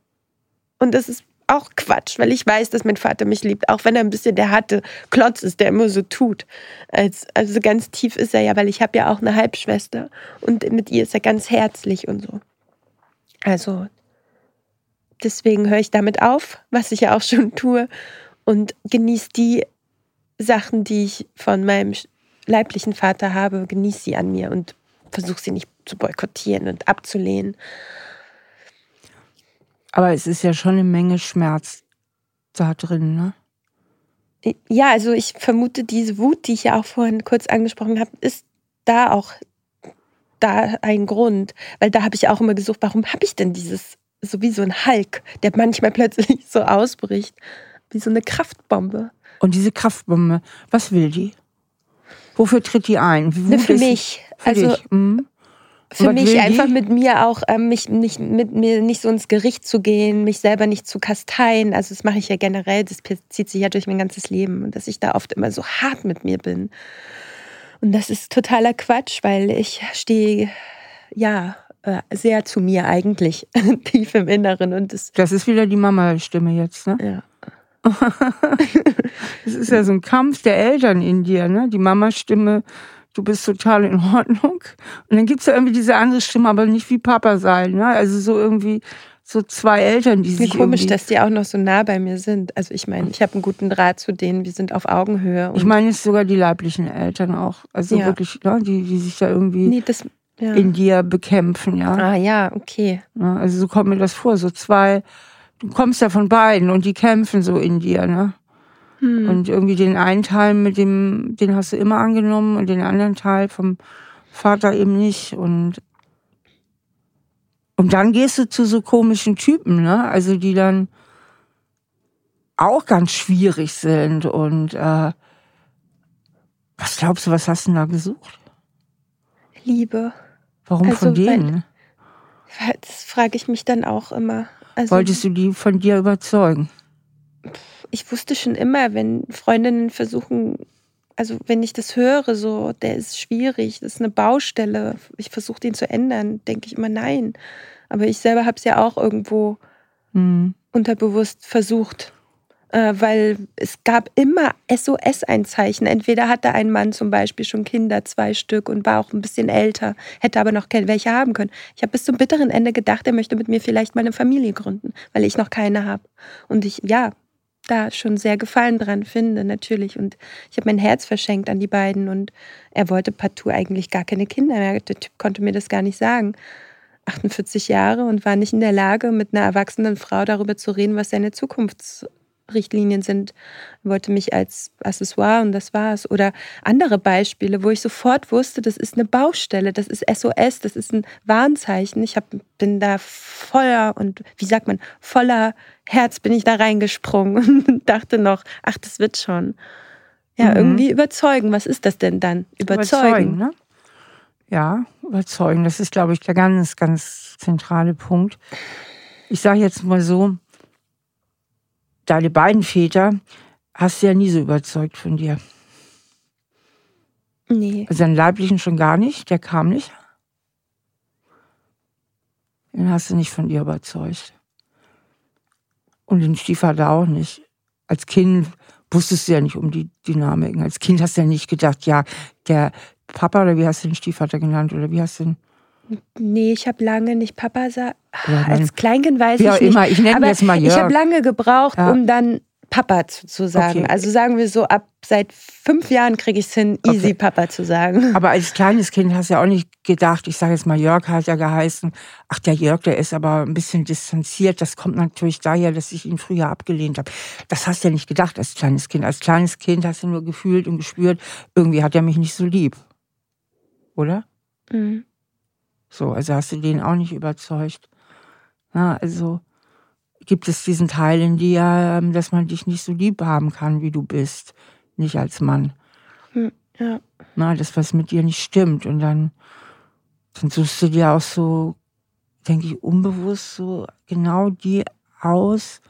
Und das ist auch Quatsch, weil ich weiß, dass mein Vater mich liebt, auch wenn er ein bisschen der harte Klotz ist, der immer so tut. Als, also ganz tief ist er ja, weil ich habe ja auch eine Halbschwester und mit ihr ist er ganz herzlich und so. Also deswegen höre ich damit auf, was ich ja auch schon tue und genieße die Sachen, die ich von meinem leiblichen Vater habe, genieße sie an mir und versuche sie nicht zu boykottieren und abzulehnen. Aber es ist ja schon eine Menge Schmerz da drin, ne? Ja, also ich vermute, diese Wut, die ich ja auch vorhin kurz angesprochen habe, ist da auch da ein Grund. Weil da habe ich auch immer gesucht, warum habe ich denn dieses, so wie so ein Hulk, der manchmal plötzlich so ausbricht, wie so eine Kraftbombe. Und diese Kraftbombe, was will die? Wofür tritt die ein? Wie für mich. Für also, mhm für mich einfach mit mir auch, ähm, mich nicht, mit mir nicht so ins Gericht zu gehen, mich selber nicht zu kasteien. Also das mache ich ja generell, das zieht sich ja durch mein ganzes Leben und dass ich da oft immer so hart mit mir bin. Und das ist totaler Quatsch, weil ich stehe, ja, äh, sehr zu mir eigentlich, tief im Inneren. Und das, das ist wieder die Mama-Stimme jetzt, ne? Ja. Es ist ja so ein Kampf der Eltern in dir, ne? Die Mama-Stimme du bist total in Ordnung. Und dann gibt es ja irgendwie diese andere Stimme, aber nicht wie Papa sein. Ne? Also so irgendwie so zwei Eltern, die sich. Wie komisch, dass die auch noch so nah bei mir sind. Also ich meine, ich habe einen guten Draht zu denen, wir sind auf Augenhöhe. ich meine jetzt sogar die leiblichen Eltern auch. Also ja. wirklich, ne, die, die sich da irgendwie nee, das, ja. in dir bekämpfen, ja. Ah ja, okay. Ja, also so kommt mir das vor. So zwei, du kommst ja von beiden und die kämpfen so in dir, ne? Hm. Und irgendwie den einen Teil mit dem, den hast du immer angenommen und den anderen Teil vom Vater eben nicht. Und, und dann gehst du zu so komischen Typen, ne? Also die dann auch ganz schwierig sind. Und äh, was glaubst du, was hast du denn da gesucht? Liebe. Warum also, von denen? Weil, das frage ich mich dann auch immer. Also, Wolltest du die von dir überzeugen? Ich wusste schon immer, wenn Freundinnen versuchen, also wenn ich das höre, so, der ist schwierig, das ist eine Baustelle, ich versuche den zu ändern, denke ich immer nein. Aber ich selber habe es ja auch irgendwo mhm. unterbewusst versucht, äh, weil es gab immer SOS-Einzeichen. Entweder hatte ein Mann zum Beispiel schon Kinder, zwei Stück, und war auch ein bisschen älter, hätte aber noch welche haben können. Ich habe bis zum bitteren Ende gedacht, er möchte mit mir vielleicht mal eine Familie gründen, weil ich noch keine habe. Und ich, ja, da schon sehr Gefallen dran finde, natürlich. Und ich habe mein Herz verschenkt an die beiden und er wollte partout eigentlich gar keine Kinder mehr. Der Typ konnte mir das gar nicht sagen. 48 Jahre und war nicht in der Lage, mit einer erwachsenen Frau darüber zu reden, was seine Zukunftsrichtlinien sind. Wollte mich als Accessoire und das war's. Oder andere Beispiele, wo ich sofort wusste, das ist eine Baustelle, das ist SOS, das ist ein Warnzeichen. Ich hab, bin da voller und, wie sagt man, voller Herz bin ich da reingesprungen und dachte noch, ach, das wird schon. Ja, mhm. irgendwie überzeugen. Was ist das denn dann? Überzeugen. überzeugen ne? Ja, überzeugen. Das ist, glaube ich, der ganz, ganz zentrale Punkt. Ich sage jetzt mal so, deine beiden Väter hast du ja nie so überzeugt von dir. Nee. Also deinen leiblichen schon gar nicht, der kam nicht. Den hast du nicht von dir überzeugt. Und den Stiefvater auch nicht. Als Kind wusstest du ja nicht um die Dynamiken. Als Kind hast du ja nicht gedacht, ja, der Papa oder wie hast du den Stiefvater genannt oder wie hast du den? Nee, ich habe lange nicht Papa gesagt. Als Kleinkind weiß ich nicht. Immer. Ich nenne jetzt mal Jörg. Ich habe lange gebraucht, ja. um dann Papa zu, zu sagen. Okay. Also sagen wir so, ab seit fünf Jahren kriege ich es hin, easy okay. Papa zu sagen. Aber als kleines Kind hast du ja auch nicht gedacht, ich sage jetzt mal, Jörg hat ja geheißen, ach der Jörg, der ist aber ein bisschen distanziert. Das kommt natürlich daher, dass ich ihn früher abgelehnt habe. Das hast du ja nicht gedacht als kleines Kind. Als kleines Kind hast du nur gefühlt und gespürt, irgendwie hat er mich nicht so lieb. Oder? Mhm. So, also hast du den auch nicht überzeugt. Na, also gibt es diesen Teil in dir, ähm, dass man dich nicht so lieb haben kann, wie du bist, nicht als Mann. Hm, ja. Na, das, was mit dir nicht stimmt. Und dann, dann suchst du dir auch so, denke ich, unbewusst so genau die aus,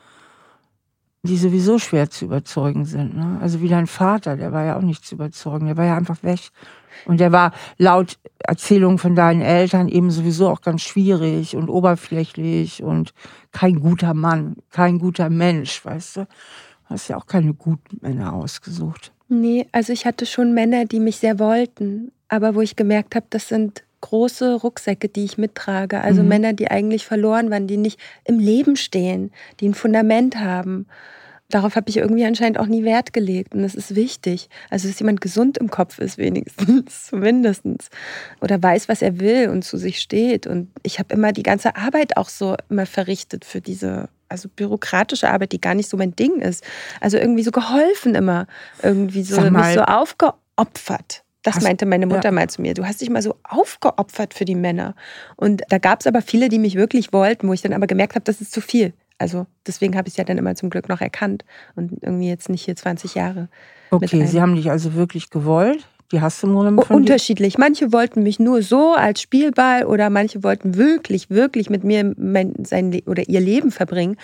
die sowieso schwer zu überzeugen sind. Ne? Also wie dein Vater, der war ja auch nicht zu überzeugen, der war ja einfach weg. Und der war laut Erzählungen von deinen Eltern eben sowieso auch ganz schwierig und oberflächlich und kein guter Mann, kein guter Mensch, weißt du. Du hast ja auch keine guten Männer ausgesucht. Nee, also ich hatte schon Männer, die mich sehr wollten, aber wo ich gemerkt habe, das sind große Rucksäcke, die ich mittrage. Also mhm. Männer, die eigentlich verloren waren, die nicht im Leben stehen, die ein Fundament haben darauf habe ich irgendwie anscheinend auch nie Wert gelegt. Und das ist wichtig. Also, dass jemand gesund im Kopf ist, wenigstens, zumindest. Oder weiß, was er will und zu sich steht. Und ich habe immer die ganze Arbeit auch so immer verrichtet für diese, also bürokratische Arbeit, die gar nicht so mein Ding ist. Also irgendwie so geholfen immer. Irgendwie so, mich so aufgeopfert. Das meinte meine Mutter ja. mal zu mir. Du hast dich mal so aufgeopfert für die Männer. Und da gab es aber viele, die mich wirklich wollten, wo ich dann aber gemerkt habe, das ist zu viel. Also deswegen habe ich es ja dann immer zum Glück noch erkannt und irgendwie jetzt nicht hier 20 Jahre. Okay, Sie haben dich also wirklich gewollt? Die hast du von Unterschiedlich. Manche wollten mich nur so als Spielball oder manche wollten wirklich, wirklich mit mir mein, sein oder ihr Leben verbringen.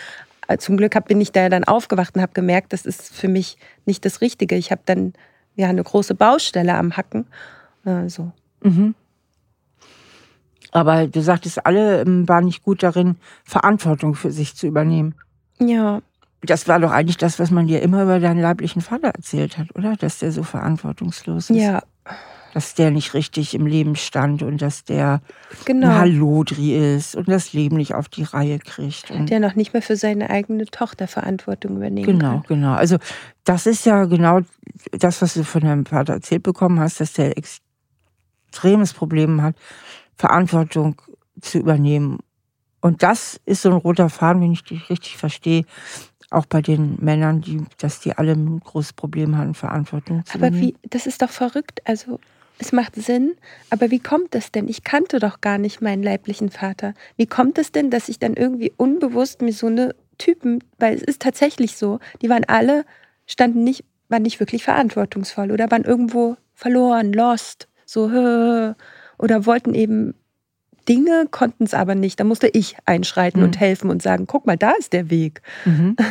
Äh, zum Glück bin ich da dann aufgewacht und habe gemerkt, das ist für mich nicht das Richtige. Ich habe dann ja eine große Baustelle am Hacken. Äh, so. Mhm. Aber du sagtest, alle ähm, waren nicht gut darin, Verantwortung für sich zu übernehmen. Ja. Das war doch eigentlich das, was man dir immer über deinen leiblichen Vater erzählt hat, oder? Dass der so verantwortungslos ist. Ja. Dass der nicht richtig im Leben stand und dass der genau. ein Hallodri ist und das Leben nicht auf die Reihe kriegt. Und der noch nicht mehr für seine eigene Tochter Verantwortung übernehmen genau, kann. Genau, genau. Also das ist ja genau das, was du von deinem Vater erzählt bekommen hast, dass der extremes Problem hat, Verantwortung zu übernehmen. Und das ist so ein roter Faden, wenn ich dich richtig verstehe, auch bei den Männern, die, dass die alle ein großes Problem haben, Verantwortung zu übernehmen. Aber wie, das ist doch verrückt. Also es macht Sinn, aber wie kommt das denn? Ich kannte doch gar nicht meinen leiblichen Vater. Wie kommt es denn, dass ich dann irgendwie unbewusst mir so eine Typen, weil es ist tatsächlich so, die waren alle, standen nicht, waren nicht wirklich verantwortungsvoll oder waren irgendwo verloren, lost, so oder wollten eben Dinge, konnten es aber nicht. Da musste ich einschreiten mhm. und helfen und sagen, guck mal, da ist der Weg. Mhm.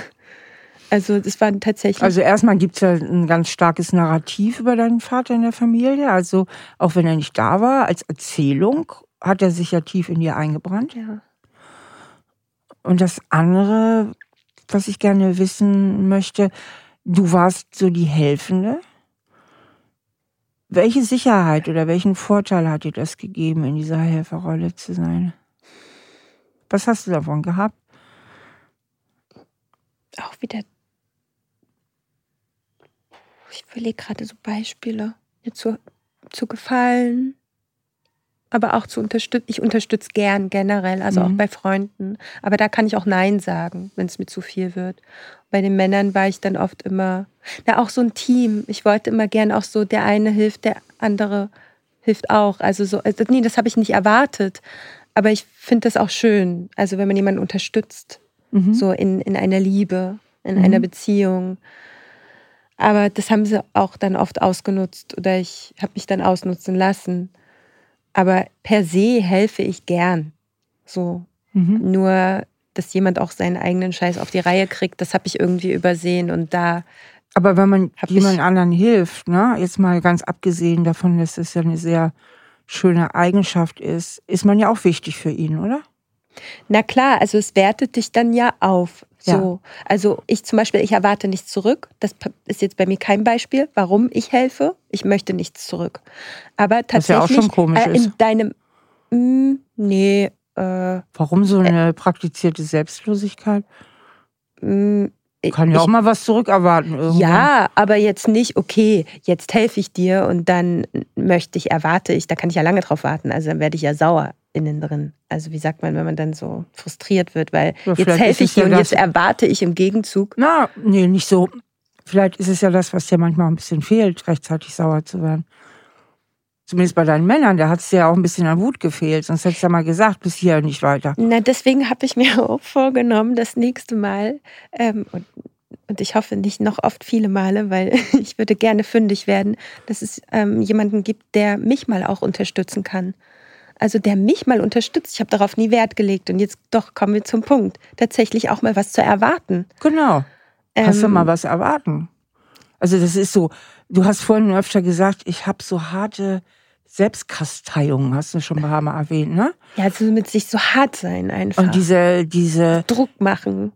Also das waren tatsächlich. Also erstmal gibt es ja ein ganz starkes Narrativ über deinen Vater in der Familie. Also auch wenn er nicht da war, als Erzählung hat er sich ja tief in dir eingebrannt. Ja. Und das andere, was ich gerne wissen möchte, du warst so die Helfende. Welche Sicherheit oder welchen Vorteil hat dir das gegeben, in dieser Helferrolle zu sein? Was hast du davon gehabt? Auch wieder. Ich überlege gerade so Beispiele. Mir zu, zu gefallen, aber auch zu unterstützen. Ich unterstütze gern generell, also mhm. auch bei Freunden. Aber da kann ich auch Nein sagen, wenn es mir zu viel wird bei den Männern war ich dann oft immer, na auch so ein Team. Ich wollte immer gern auch so, der eine hilft, der andere hilft auch. Also so, also nee, das habe ich nicht erwartet. Aber ich finde das auch schön. Also wenn man jemanden unterstützt, mhm. so in, in einer Liebe, in mhm. einer Beziehung. Aber das haben sie auch dann oft ausgenutzt oder ich habe mich dann ausnutzen lassen. Aber per se helfe ich gern. So. Mhm. Nur, dass jemand auch seinen eigenen Scheiß auf die Reihe kriegt, das habe ich irgendwie übersehen und da. Aber wenn man jemand anderen hilft, ne, jetzt mal ganz abgesehen davon, dass es ja eine sehr schöne Eigenschaft ist, ist man ja auch wichtig für ihn, oder? Na klar, also es wertet dich dann ja auf. So. Ja. Also ich zum Beispiel, ich erwarte nichts zurück. Das ist jetzt bei mir kein Beispiel, warum ich helfe. Ich möchte nichts zurück. Aber tatsächlich. Was ja auch schon komisch äh, in ist. deinem. Mh, hm, nee. Äh, warum so eine äh, praktizierte Selbstlosigkeit? Mh, hm, kann ja ich, auch mal was zurückerwarten. Irgendwann. Ja, aber jetzt nicht, okay, jetzt helfe ich dir und dann möchte ich, erwarte ich, da kann ich ja lange drauf warten. Also dann werde ich ja sauer innen drin. Also wie sagt man, wenn man dann so frustriert wird, weil ja, jetzt helfe ich dir und jetzt erwarte ich im Gegenzug. Na, nee, nicht so. Vielleicht ist es ja das, was dir manchmal ein bisschen fehlt, rechtzeitig sauer zu werden. Zumindest bei deinen Männern, da hat es ja auch ein bisschen an Wut gefehlt. Sonst hättest du ja mal gesagt, bis hier nicht weiter. Na, deswegen habe ich mir auch vorgenommen, das nächste Mal, ähm, und, und, ich hoffe nicht noch oft viele Male, weil ich würde gerne fündig werden, dass es ähm, jemanden gibt, der mich mal auch unterstützen kann also der mich mal unterstützt. Ich habe darauf nie Wert gelegt. Und jetzt doch kommen wir zum Punkt, tatsächlich auch mal was zu erwarten. Genau. Hast ähm, du mal was erwarten? Also das ist so, du hast vorhin öfter gesagt, ich habe so harte Selbstkasteiungen, hast du schon ein paar Mal erwähnt, ne? Ja, also mit sich so hart sein einfach. Und diese, diese Druck machen.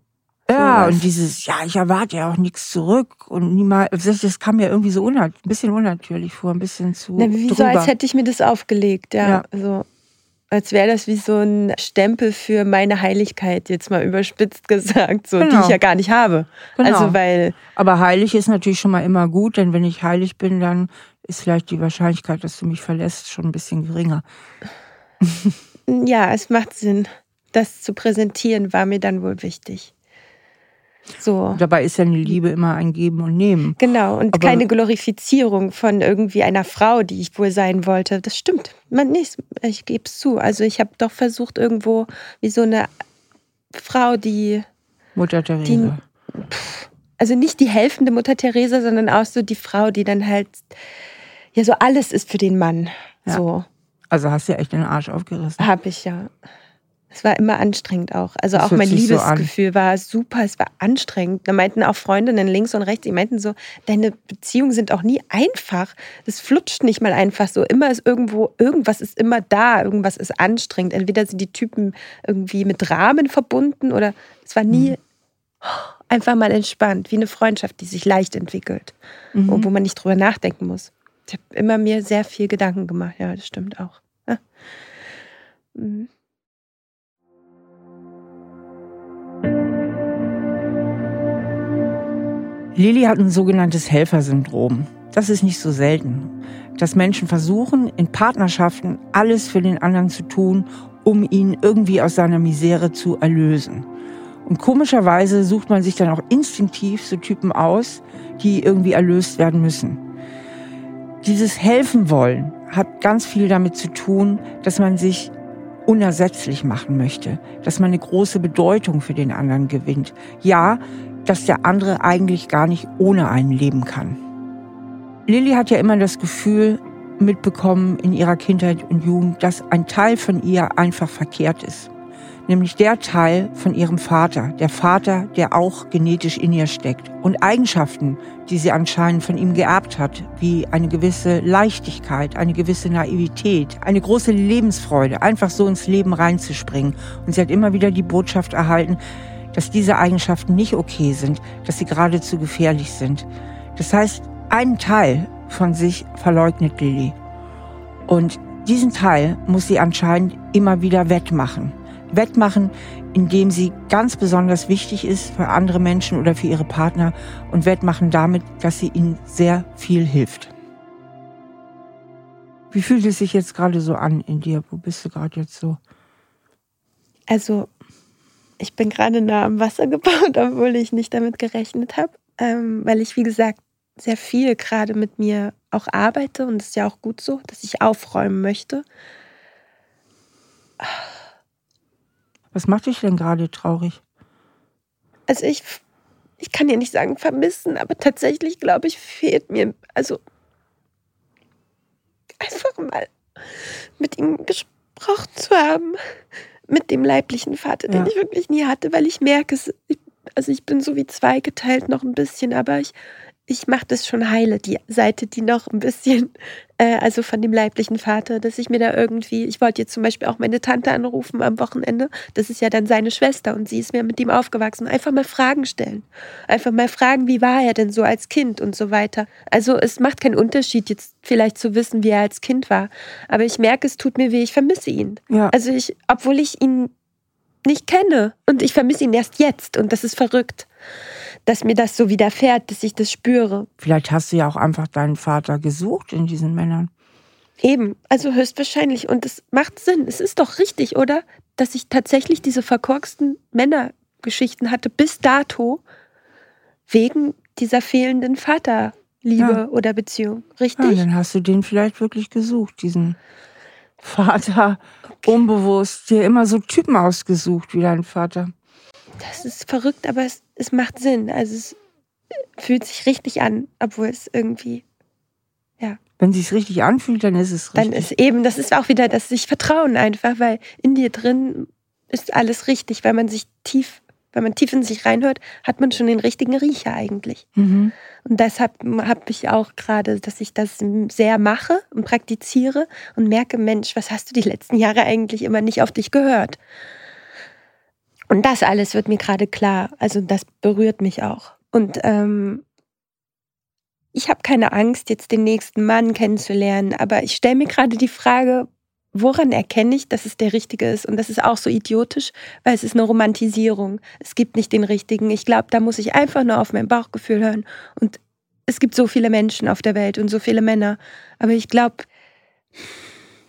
Ja, sowas. und dieses, ja, ich erwarte ja auch nichts zurück und niemals, das kam mir irgendwie so ein bisschen unnatürlich vor, ein bisschen zu. Na, wie drüber. so, als hätte ich mir das aufgelegt, ja. ja. Also, als wäre das wie so ein Stempel für meine Heiligkeit, jetzt mal überspitzt gesagt, so, genau. die ich ja gar nicht habe. Genau. Also weil. Aber heilig ist natürlich schon mal immer gut, denn wenn ich heilig bin, dann ist vielleicht die Wahrscheinlichkeit, dass du mich verlässt, schon ein bisschen geringer. ja, es macht Sinn. Das zu präsentieren war mir dann wohl wichtig. So. Dabei ist ja eine Liebe immer ein Geben und Nehmen. Genau, und Aber keine Glorifizierung von irgendwie einer Frau, die ich wohl sein wollte. Das stimmt. Man nicht, ich gebe es zu. Also ich habe doch versucht, irgendwo wie so eine Frau, die. Mutter Teresa. Die, also nicht die helfende Mutter Teresa, sondern auch so die Frau, die dann halt ja so alles ist für den Mann. Ja. So. Also hast du ja echt den Arsch aufgerissen. Hab ich ja. Es war immer anstrengend auch. Also das auch mein Liebesgefühl so war super, es war anstrengend. Da meinten auch Freundinnen links und rechts, die meinten so, deine Beziehungen sind auch nie einfach. Das flutscht nicht mal einfach so. Immer ist irgendwo, irgendwas ist immer da, irgendwas ist anstrengend. Entweder sind die Typen irgendwie mit Rahmen verbunden oder es war nie mhm. einfach mal entspannt, wie eine Freundschaft, die sich leicht entwickelt, mhm. wo man nicht drüber nachdenken muss. Ich habe immer mir sehr viel Gedanken gemacht. Ja, das stimmt auch. Ja. Mhm. Lilly hat ein sogenanntes Helfersyndrom. Das ist nicht so selten. Dass Menschen versuchen, in Partnerschaften alles für den anderen zu tun, um ihn irgendwie aus seiner Misere zu erlösen. Und komischerweise sucht man sich dann auch instinktiv so Typen aus, die irgendwie erlöst werden müssen. Dieses Helfen wollen hat ganz viel damit zu tun, dass man sich unersetzlich machen möchte, dass man eine große Bedeutung für den anderen gewinnt. Ja, dass der andere eigentlich gar nicht ohne einen leben kann. Lilly hat ja immer das Gefühl mitbekommen in ihrer Kindheit und Jugend, dass ein Teil von ihr einfach verkehrt ist. Nämlich der Teil von ihrem Vater, der Vater, der auch genetisch in ihr steckt. Und Eigenschaften, die sie anscheinend von ihm geerbt hat, wie eine gewisse Leichtigkeit, eine gewisse Naivität, eine große Lebensfreude, einfach so ins Leben reinzuspringen. Und sie hat immer wieder die Botschaft erhalten, dass diese Eigenschaften nicht okay sind, dass sie geradezu gefährlich sind. Das heißt, einen Teil von sich verleugnet Lilly. Und diesen Teil muss sie anscheinend immer wieder wettmachen. Wettmachen, indem sie ganz besonders wichtig ist für andere Menschen oder für ihre Partner und wettmachen damit, dass sie ihnen sehr viel hilft. Wie fühlt es sich jetzt gerade so an in dir? Wo bist du gerade jetzt so? Also ich bin gerade nah am Wasser gebaut, obwohl ich nicht damit gerechnet habe, ähm, weil ich, wie gesagt, sehr viel gerade mit mir auch arbeite und es ist ja auch gut so, dass ich aufräumen möchte. Was macht dich denn gerade traurig? Also ich ich kann ja nicht sagen vermissen, aber tatsächlich glaube ich, fehlt mir, also einfach mal mit ihm gesprochen zu haben, mit dem leiblichen Vater, den ja. ich wirklich nie hatte, weil ich merke, es, also ich bin so wie zweigeteilt noch ein bisschen, aber ich ich mache das schon heile, die Seite, die noch ein bisschen, äh, also von dem leiblichen Vater, dass ich mir da irgendwie, ich wollte jetzt zum Beispiel auch meine Tante anrufen am Wochenende, das ist ja dann seine Schwester und sie ist mir mit ihm aufgewachsen, einfach mal Fragen stellen. Einfach mal fragen, wie war er denn so als Kind und so weiter. Also es macht keinen Unterschied, jetzt vielleicht zu wissen, wie er als Kind war, aber ich merke, es tut mir weh, ich vermisse ihn. Ja. Also ich, obwohl ich ihn nicht kenne und ich vermisse ihn erst jetzt und das ist verrückt dass mir das so widerfährt, dass ich das spüre. Vielleicht hast du ja auch einfach deinen Vater gesucht in diesen Männern. Eben, also höchstwahrscheinlich. Und es macht Sinn. Es ist doch richtig, oder? Dass ich tatsächlich diese verkorksten Männergeschichten hatte bis dato wegen dieser fehlenden Vaterliebe ja. oder Beziehung. Richtig? Ja, dann hast du den vielleicht wirklich gesucht, diesen Vater, okay. unbewusst, dir immer so Typen ausgesucht wie dein Vater. Das ist verrückt, aber es, es macht Sinn. Also es fühlt sich richtig an, obwohl es irgendwie, ja. Wenn es sich richtig anfühlt, dann ist es richtig. Dann ist eben, das ist auch wieder das sich vertrauen einfach, weil in dir drin ist alles richtig, weil man sich tief, wenn man tief in sich reinhört, hat man schon den richtigen Riecher eigentlich. Mhm. Und deshalb habe ich auch gerade, dass ich das sehr mache und praktiziere und merke, Mensch, was hast du die letzten Jahre eigentlich immer nicht auf dich gehört? Und das alles wird mir gerade klar. Also das berührt mich auch. Und ähm, ich habe keine Angst, jetzt den nächsten Mann kennenzulernen, aber ich stelle mir gerade die Frage, woran erkenne ich, dass es der Richtige ist? Und das ist auch so idiotisch, weil es ist eine Romantisierung. Es gibt nicht den Richtigen. Ich glaube, da muss ich einfach nur auf mein Bauchgefühl hören. Und es gibt so viele Menschen auf der Welt und so viele Männer. Aber ich glaube,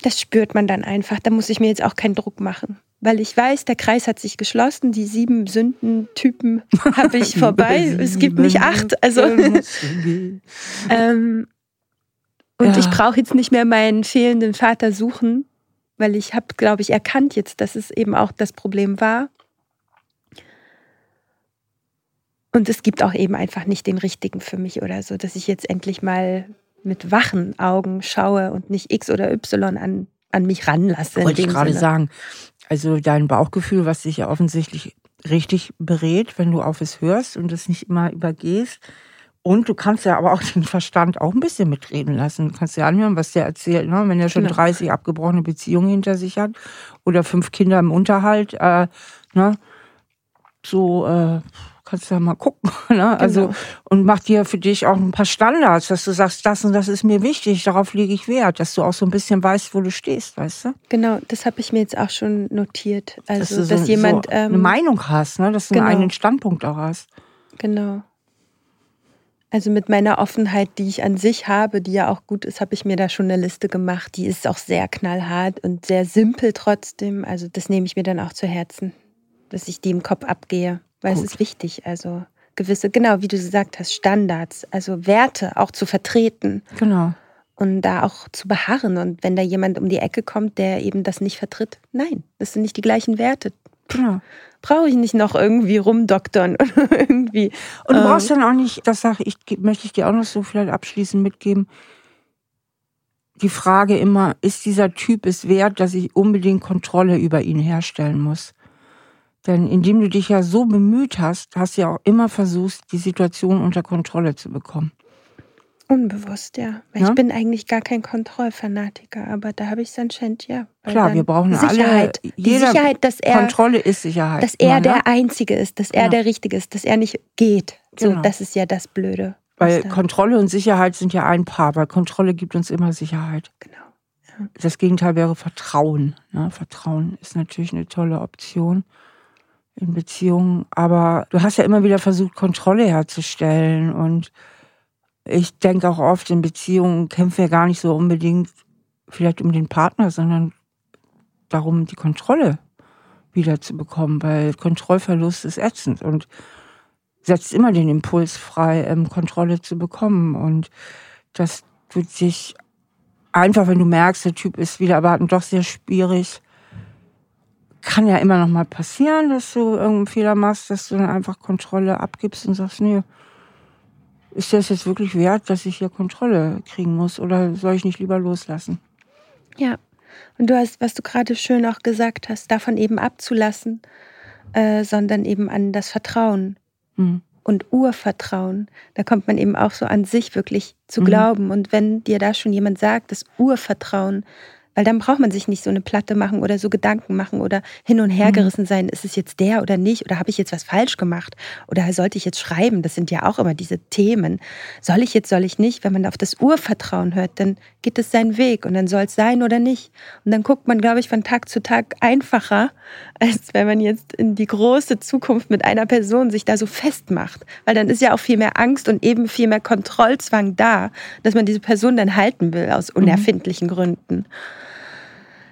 das spürt man dann einfach. Da muss ich mir jetzt auch keinen Druck machen weil ich weiß, der Kreis hat sich geschlossen, die sieben Sündentypen habe ich vorbei. es gibt nicht acht. Also ähm, und ja. ich brauche jetzt nicht mehr meinen fehlenden Vater suchen, weil ich habe, glaube ich, erkannt jetzt, dass es eben auch das Problem war. Und es gibt auch eben einfach nicht den richtigen für mich oder so, dass ich jetzt endlich mal mit wachen Augen schaue und nicht X oder Y an, an mich ranlasse. Wollte ich gerade sagen, also dein Bauchgefühl, was dich ja offensichtlich richtig berät, wenn du auf es hörst und es nicht immer übergehst. Und du kannst ja aber auch den Verstand auch ein bisschen mitreden lassen. Du kannst ja anhören, was der erzählt. Ne? Wenn er schon genau. 30 abgebrochene Beziehungen hinter sich hat oder fünf Kinder im Unterhalt, äh, ne? so äh, kannst du ja mal gucken. Ne? Also, genau. und mach dir für dich auch ein paar Standards, dass du sagst, das und das ist mir wichtig, darauf lege ich Wert, dass du auch so ein bisschen weißt, wo du stehst, weißt du? Genau, das habe ich mir jetzt auch schon notiert. Also, dass, dass so, jemand so eine ähm, Meinung hast, ne? dass du genau. einen Standpunkt auch hast. Genau. Also mit meiner Offenheit, die ich an sich habe, die ja auch gut ist, habe ich mir da schon eine Liste gemacht. Die ist auch sehr knallhart und sehr simpel trotzdem. Also das nehme ich mir dann auch zu Herzen, dass ich die im Kopf abgehe. Weil Gut. es ist wichtig, also gewisse, genau wie du gesagt hast, Standards, also Werte auch zu vertreten. Genau. Und da auch zu beharren. Und wenn da jemand um die Ecke kommt, der eben das nicht vertritt, nein, das sind nicht die gleichen Werte. Genau. Brauche ich nicht noch irgendwie rumdoktern oder irgendwie. Und du brauchst ähm, dann auch nicht, das sage ich, möchte ich dir auch noch so vielleicht abschließend mitgeben. Die Frage immer, ist dieser Typ es wert, dass ich unbedingt Kontrolle über ihn herstellen muss? Denn indem du dich ja so bemüht hast, hast du ja auch immer versucht, die Situation unter Kontrolle zu bekommen. Unbewusst, ja. Weil ja? Ich bin eigentlich gar kein Kontrollfanatiker, aber da habe ich es anscheinend, ja. Klar, wir brauchen Sicherheit. alle. Die Sicherheit, dass er. Kontrolle ist Sicherheit. Dass er der ne? Einzige ist, dass er ja. der Richtige ist, dass er nicht geht. So, genau. das ist ja das Blöde. Weil Kontrolle und Sicherheit sind ja ein Paar, weil Kontrolle gibt uns immer Sicherheit. Genau. Ja. Das Gegenteil wäre Vertrauen. Ne? Vertrauen ist natürlich eine tolle Option in Beziehungen. Aber du hast ja immer wieder versucht, Kontrolle herzustellen. Und ich denke auch oft, in Beziehungen kämpfen wir gar nicht so unbedingt vielleicht um den Partner, sondern darum, die Kontrolle wieder zu bekommen, weil Kontrollverlust ist ätzend und setzt immer den Impuls frei, ähm, Kontrolle zu bekommen. Und das tut sich einfach, wenn du merkst, der Typ ist wieder erwarten doch sehr schwierig, kann ja immer noch mal passieren, dass du irgendeinen Fehler machst, dass du dann einfach Kontrolle abgibst und sagst, nee, ist das jetzt wirklich wert, dass ich hier Kontrolle kriegen muss oder soll ich nicht lieber loslassen? Ja, und du hast, was du gerade schön auch gesagt hast, davon eben abzulassen, äh, sondern eben an das Vertrauen mhm. und Urvertrauen. Da kommt man eben auch so an sich wirklich zu mhm. glauben. Und wenn dir da schon jemand sagt, das Urvertrauen, weil dann braucht man sich nicht so eine Platte machen oder so Gedanken machen oder hin und her mhm. gerissen sein, ist es jetzt der oder nicht oder habe ich jetzt was falsch gemacht oder sollte ich jetzt schreiben? Das sind ja auch immer diese Themen. Soll ich jetzt, soll ich nicht? Wenn man auf das Urvertrauen hört, dann geht es seinen Weg und dann soll es sein oder nicht. Und dann guckt man, glaube ich, von Tag zu Tag einfacher, als wenn man jetzt in die große Zukunft mit einer Person sich da so festmacht. Weil dann ist ja auch viel mehr Angst und eben viel mehr Kontrollzwang da, dass man diese Person dann halten will aus mhm. unerfindlichen mhm. Gründen.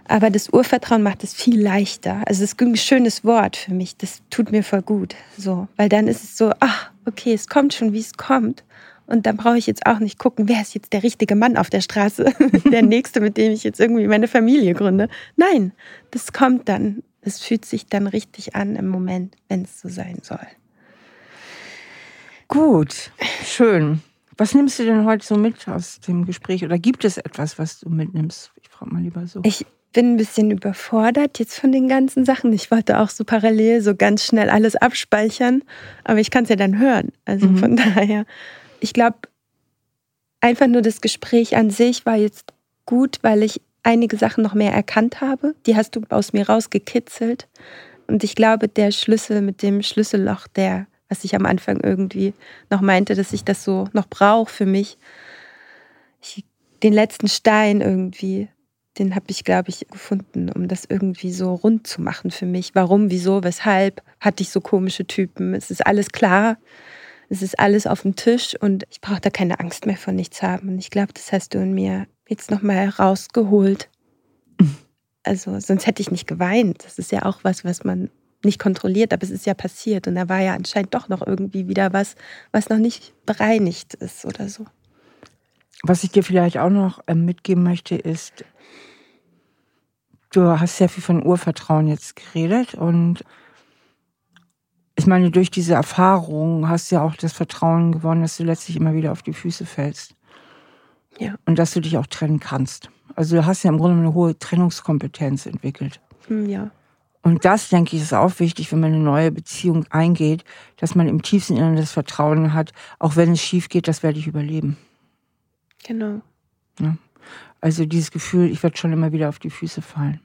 Aber das Urvertrauen macht es viel leichter. Also es ist ein schönes Wort für mich. Das tut mir voll gut. So, weil dann ist es so, ach, okay, es kommt schon, wie es kommt. Und dann brauche ich jetzt auch nicht gucken, wer ist jetzt der richtige Mann auf der Straße, der nächste, mit dem ich jetzt irgendwie meine Familie gründe. Nein, das kommt dann. Es fühlt sich dann richtig an im Moment, wenn es so sein soll. Gut, schön. Was nimmst du denn heute so mit aus dem Gespräch? Oder gibt es etwas, was du mitnimmst? Ich frage mal lieber so. Ich bin ein bisschen überfordert jetzt von den ganzen Sachen. Ich wollte auch so parallel so ganz schnell alles abspeichern, aber ich kann es ja dann hören. Also mhm. von daher, ich glaube, einfach nur das Gespräch an sich war jetzt gut, weil ich einige Sachen noch mehr erkannt habe. Die hast du aus mir rausgekitzelt. Und ich glaube, der Schlüssel mit dem Schlüsselloch, der, was ich am Anfang irgendwie noch meinte, dass ich das so noch brauche für mich, ich, den letzten Stein irgendwie den habe ich, glaube ich, gefunden, um das irgendwie so rund zu machen für mich. Warum, wieso, weshalb hatte ich so komische Typen? Es ist alles klar, es ist alles auf dem Tisch und ich brauche da keine Angst mehr von nichts haben. Und ich glaube, das hast du in mir jetzt nochmal rausgeholt. Also, sonst hätte ich nicht geweint. Das ist ja auch was, was man nicht kontrolliert, aber es ist ja passiert. Und da war ja anscheinend doch noch irgendwie wieder was, was noch nicht bereinigt ist oder so. Was ich dir vielleicht auch noch ähm, mitgeben möchte, ist, du hast sehr viel von Urvertrauen jetzt geredet und ich meine, durch diese Erfahrung hast du ja auch das Vertrauen gewonnen, dass du letztlich immer wieder auf die Füße fällst. Ja. Und dass du dich auch trennen kannst. Also du hast ja im Grunde eine hohe Trennungskompetenz entwickelt. Hm, ja. Und das, denke ich, ist auch wichtig, wenn man eine neue Beziehung eingeht, dass man im tiefsten Inneren das Vertrauen hat, auch wenn es schief geht, das werde ich überleben. Genau. Ja. Also dieses Gefühl, ich werde schon immer wieder auf die Füße fallen.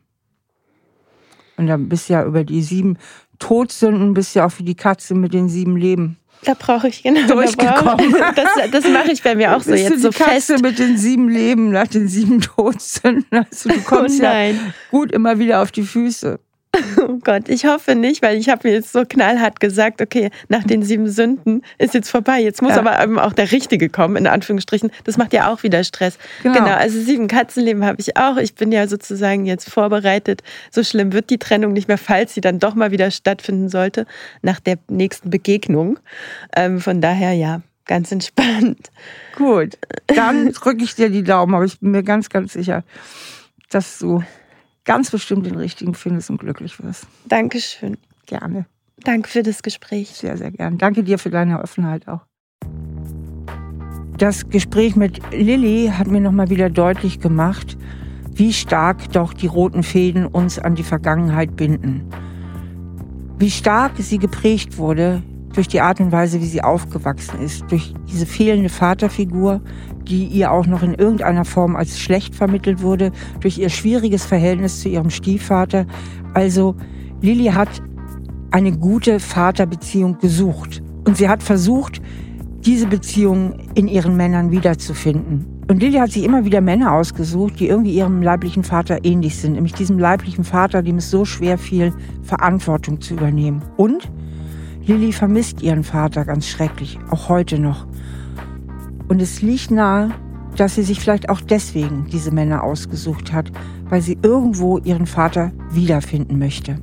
Und dann bist du ja über die sieben Todsünden, bist ja auch wie die Katze mit den sieben Leben. Da brauche ich genau durchgekommen. Das, das mache ich bei mir auch so bist jetzt du so die Katze fest. mit den sieben Leben nach den sieben Todsünden. Also du kommst oh ja gut immer wieder auf die Füße. Oh Gott, ich hoffe nicht, weil ich habe mir jetzt so knallhart gesagt, okay, nach den sieben Sünden ist jetzt vorbei. Jetzt muss ja. aber eben auch der Richtige kommen, in Anführungsstrichen. Das macht ja auch wieder Stress. Genau, genau also sieben Katzenleben habe ich auch. Ich bin ja sozusagen jetzt vorbereitet. So schlimm wird die Trennung nicht mehr, falls sie dann doch mal wieder stattfinden sollte, nach der nächsten Begegnung. Ähm, von daher ja, ganz entspannt. Gut, dann drücke ich dir die Daumen, aber ich bin mir ganz, ganz sicher, dass du ganz bestimmt den richtigen findest und glücklich wirst. Dankeschön. Gerne. Danke für das Gespräch. Sehr, sehr gern. Danke dir für deine Offenheit auch. Das Gespräch mit Lilly hat mir nochmal wieder deutlich gemacht, wie stark doch die roten Fäden uns an die Vergangenheit binden. Wie stark sie geprägt wurde durch die Art und Weise, wie sie aufgewachsen ist, durch diese fehlende Vaterfigur, die ihr auch noch in irgendeiner Form als schlecht vermittelt wurde, durch ihr schwieriges Verhältnis zu ihrem Stiefvater. Also Lilly hat eine gute Vaterbeziehung gesucht und sie hat versucht, diese Beziehung in ihren Männern wiederzufinden. Und Lilly hat sich immer wieder Männer ausgesucht, die irgendwie ihrem leiblichen Vater ähnlich sind, nämlich diesem leiblichen Vater, dem es so schwer fiel, Verantwortung zu übernehmen. Und Lilly vermisst ihren Vater ganz schrecklich, auch heute noch. Und es liegt nahe, dass sie sich vielleicht auch deswegen diese Männer ausgesucht hat, weil sie irgendwo ihren Vater wiederfinden möchte.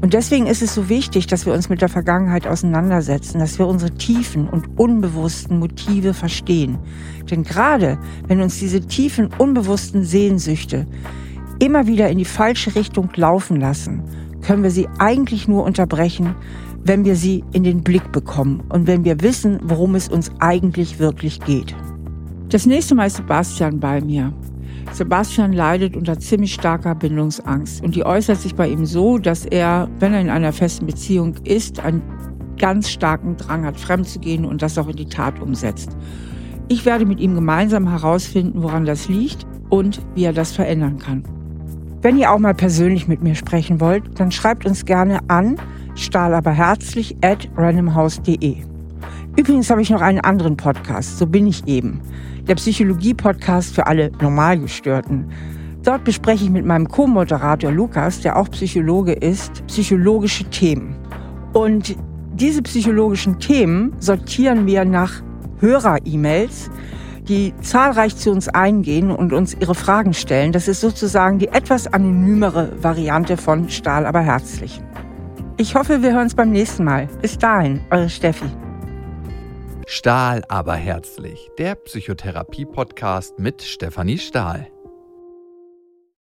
Und deswegen ist es so wichtig, dass wir uns mit der Vergangenheit auseinandersetzen, dass wir unsere tiefen und unbewussten Motive verstehen. Denn gerade wenn uns diese tiefen, unbewussten Sehnsüchte immer wieder in die falsche Richtung laufen lassen, können wir sie eigentlich nur unterbrechen, wenn wir sie in den Blick bekommen und wenn wir wissen, worum es uns eigentlich wirklich geht. Das nächste Mal ist Sebastian bei mir. Sebastian leidet unter ziemlich starker Bindungsangst und die äußert sich bei ihm so, dass er, wenn er in einer festen Beziehung ist, einen ganz starken Drang hat, fremd zu gehen und das auch in die Tat umsetzt. Ich werde mit ihm gemeinsam herausfinden, woran das liegt und wie er das verändern kann. Wenn ihr auch mal persönlich mit mir sprechen wollt, dann schreibt uns gerne an stahlaberherzlich at randomhouse.de. Übrigens habe ich noch einen anderen Podcast, so bin ich eben. Der Psychologie-Podcast für alle Normalgestörten. Dort bespreche ich mit meinem Co-Moderator Lukas, der auch Psychologe ist, psychologische Themen. Und diese psychologischen Themen sortieren wir nach Hörer-E-Mails, die zahlreich zu uns eingehen und uns ihre Fragen stellen. Das ist sozusagen die etwas anonymere Variante von Stahl aber herzlich. Ich hoffe, wir hören uns beim nächsten Mal. Bis dahin, eure Steffi. Stahl aber herzlich, der Psychotherapie-Podcast mit Stefanie Stahl.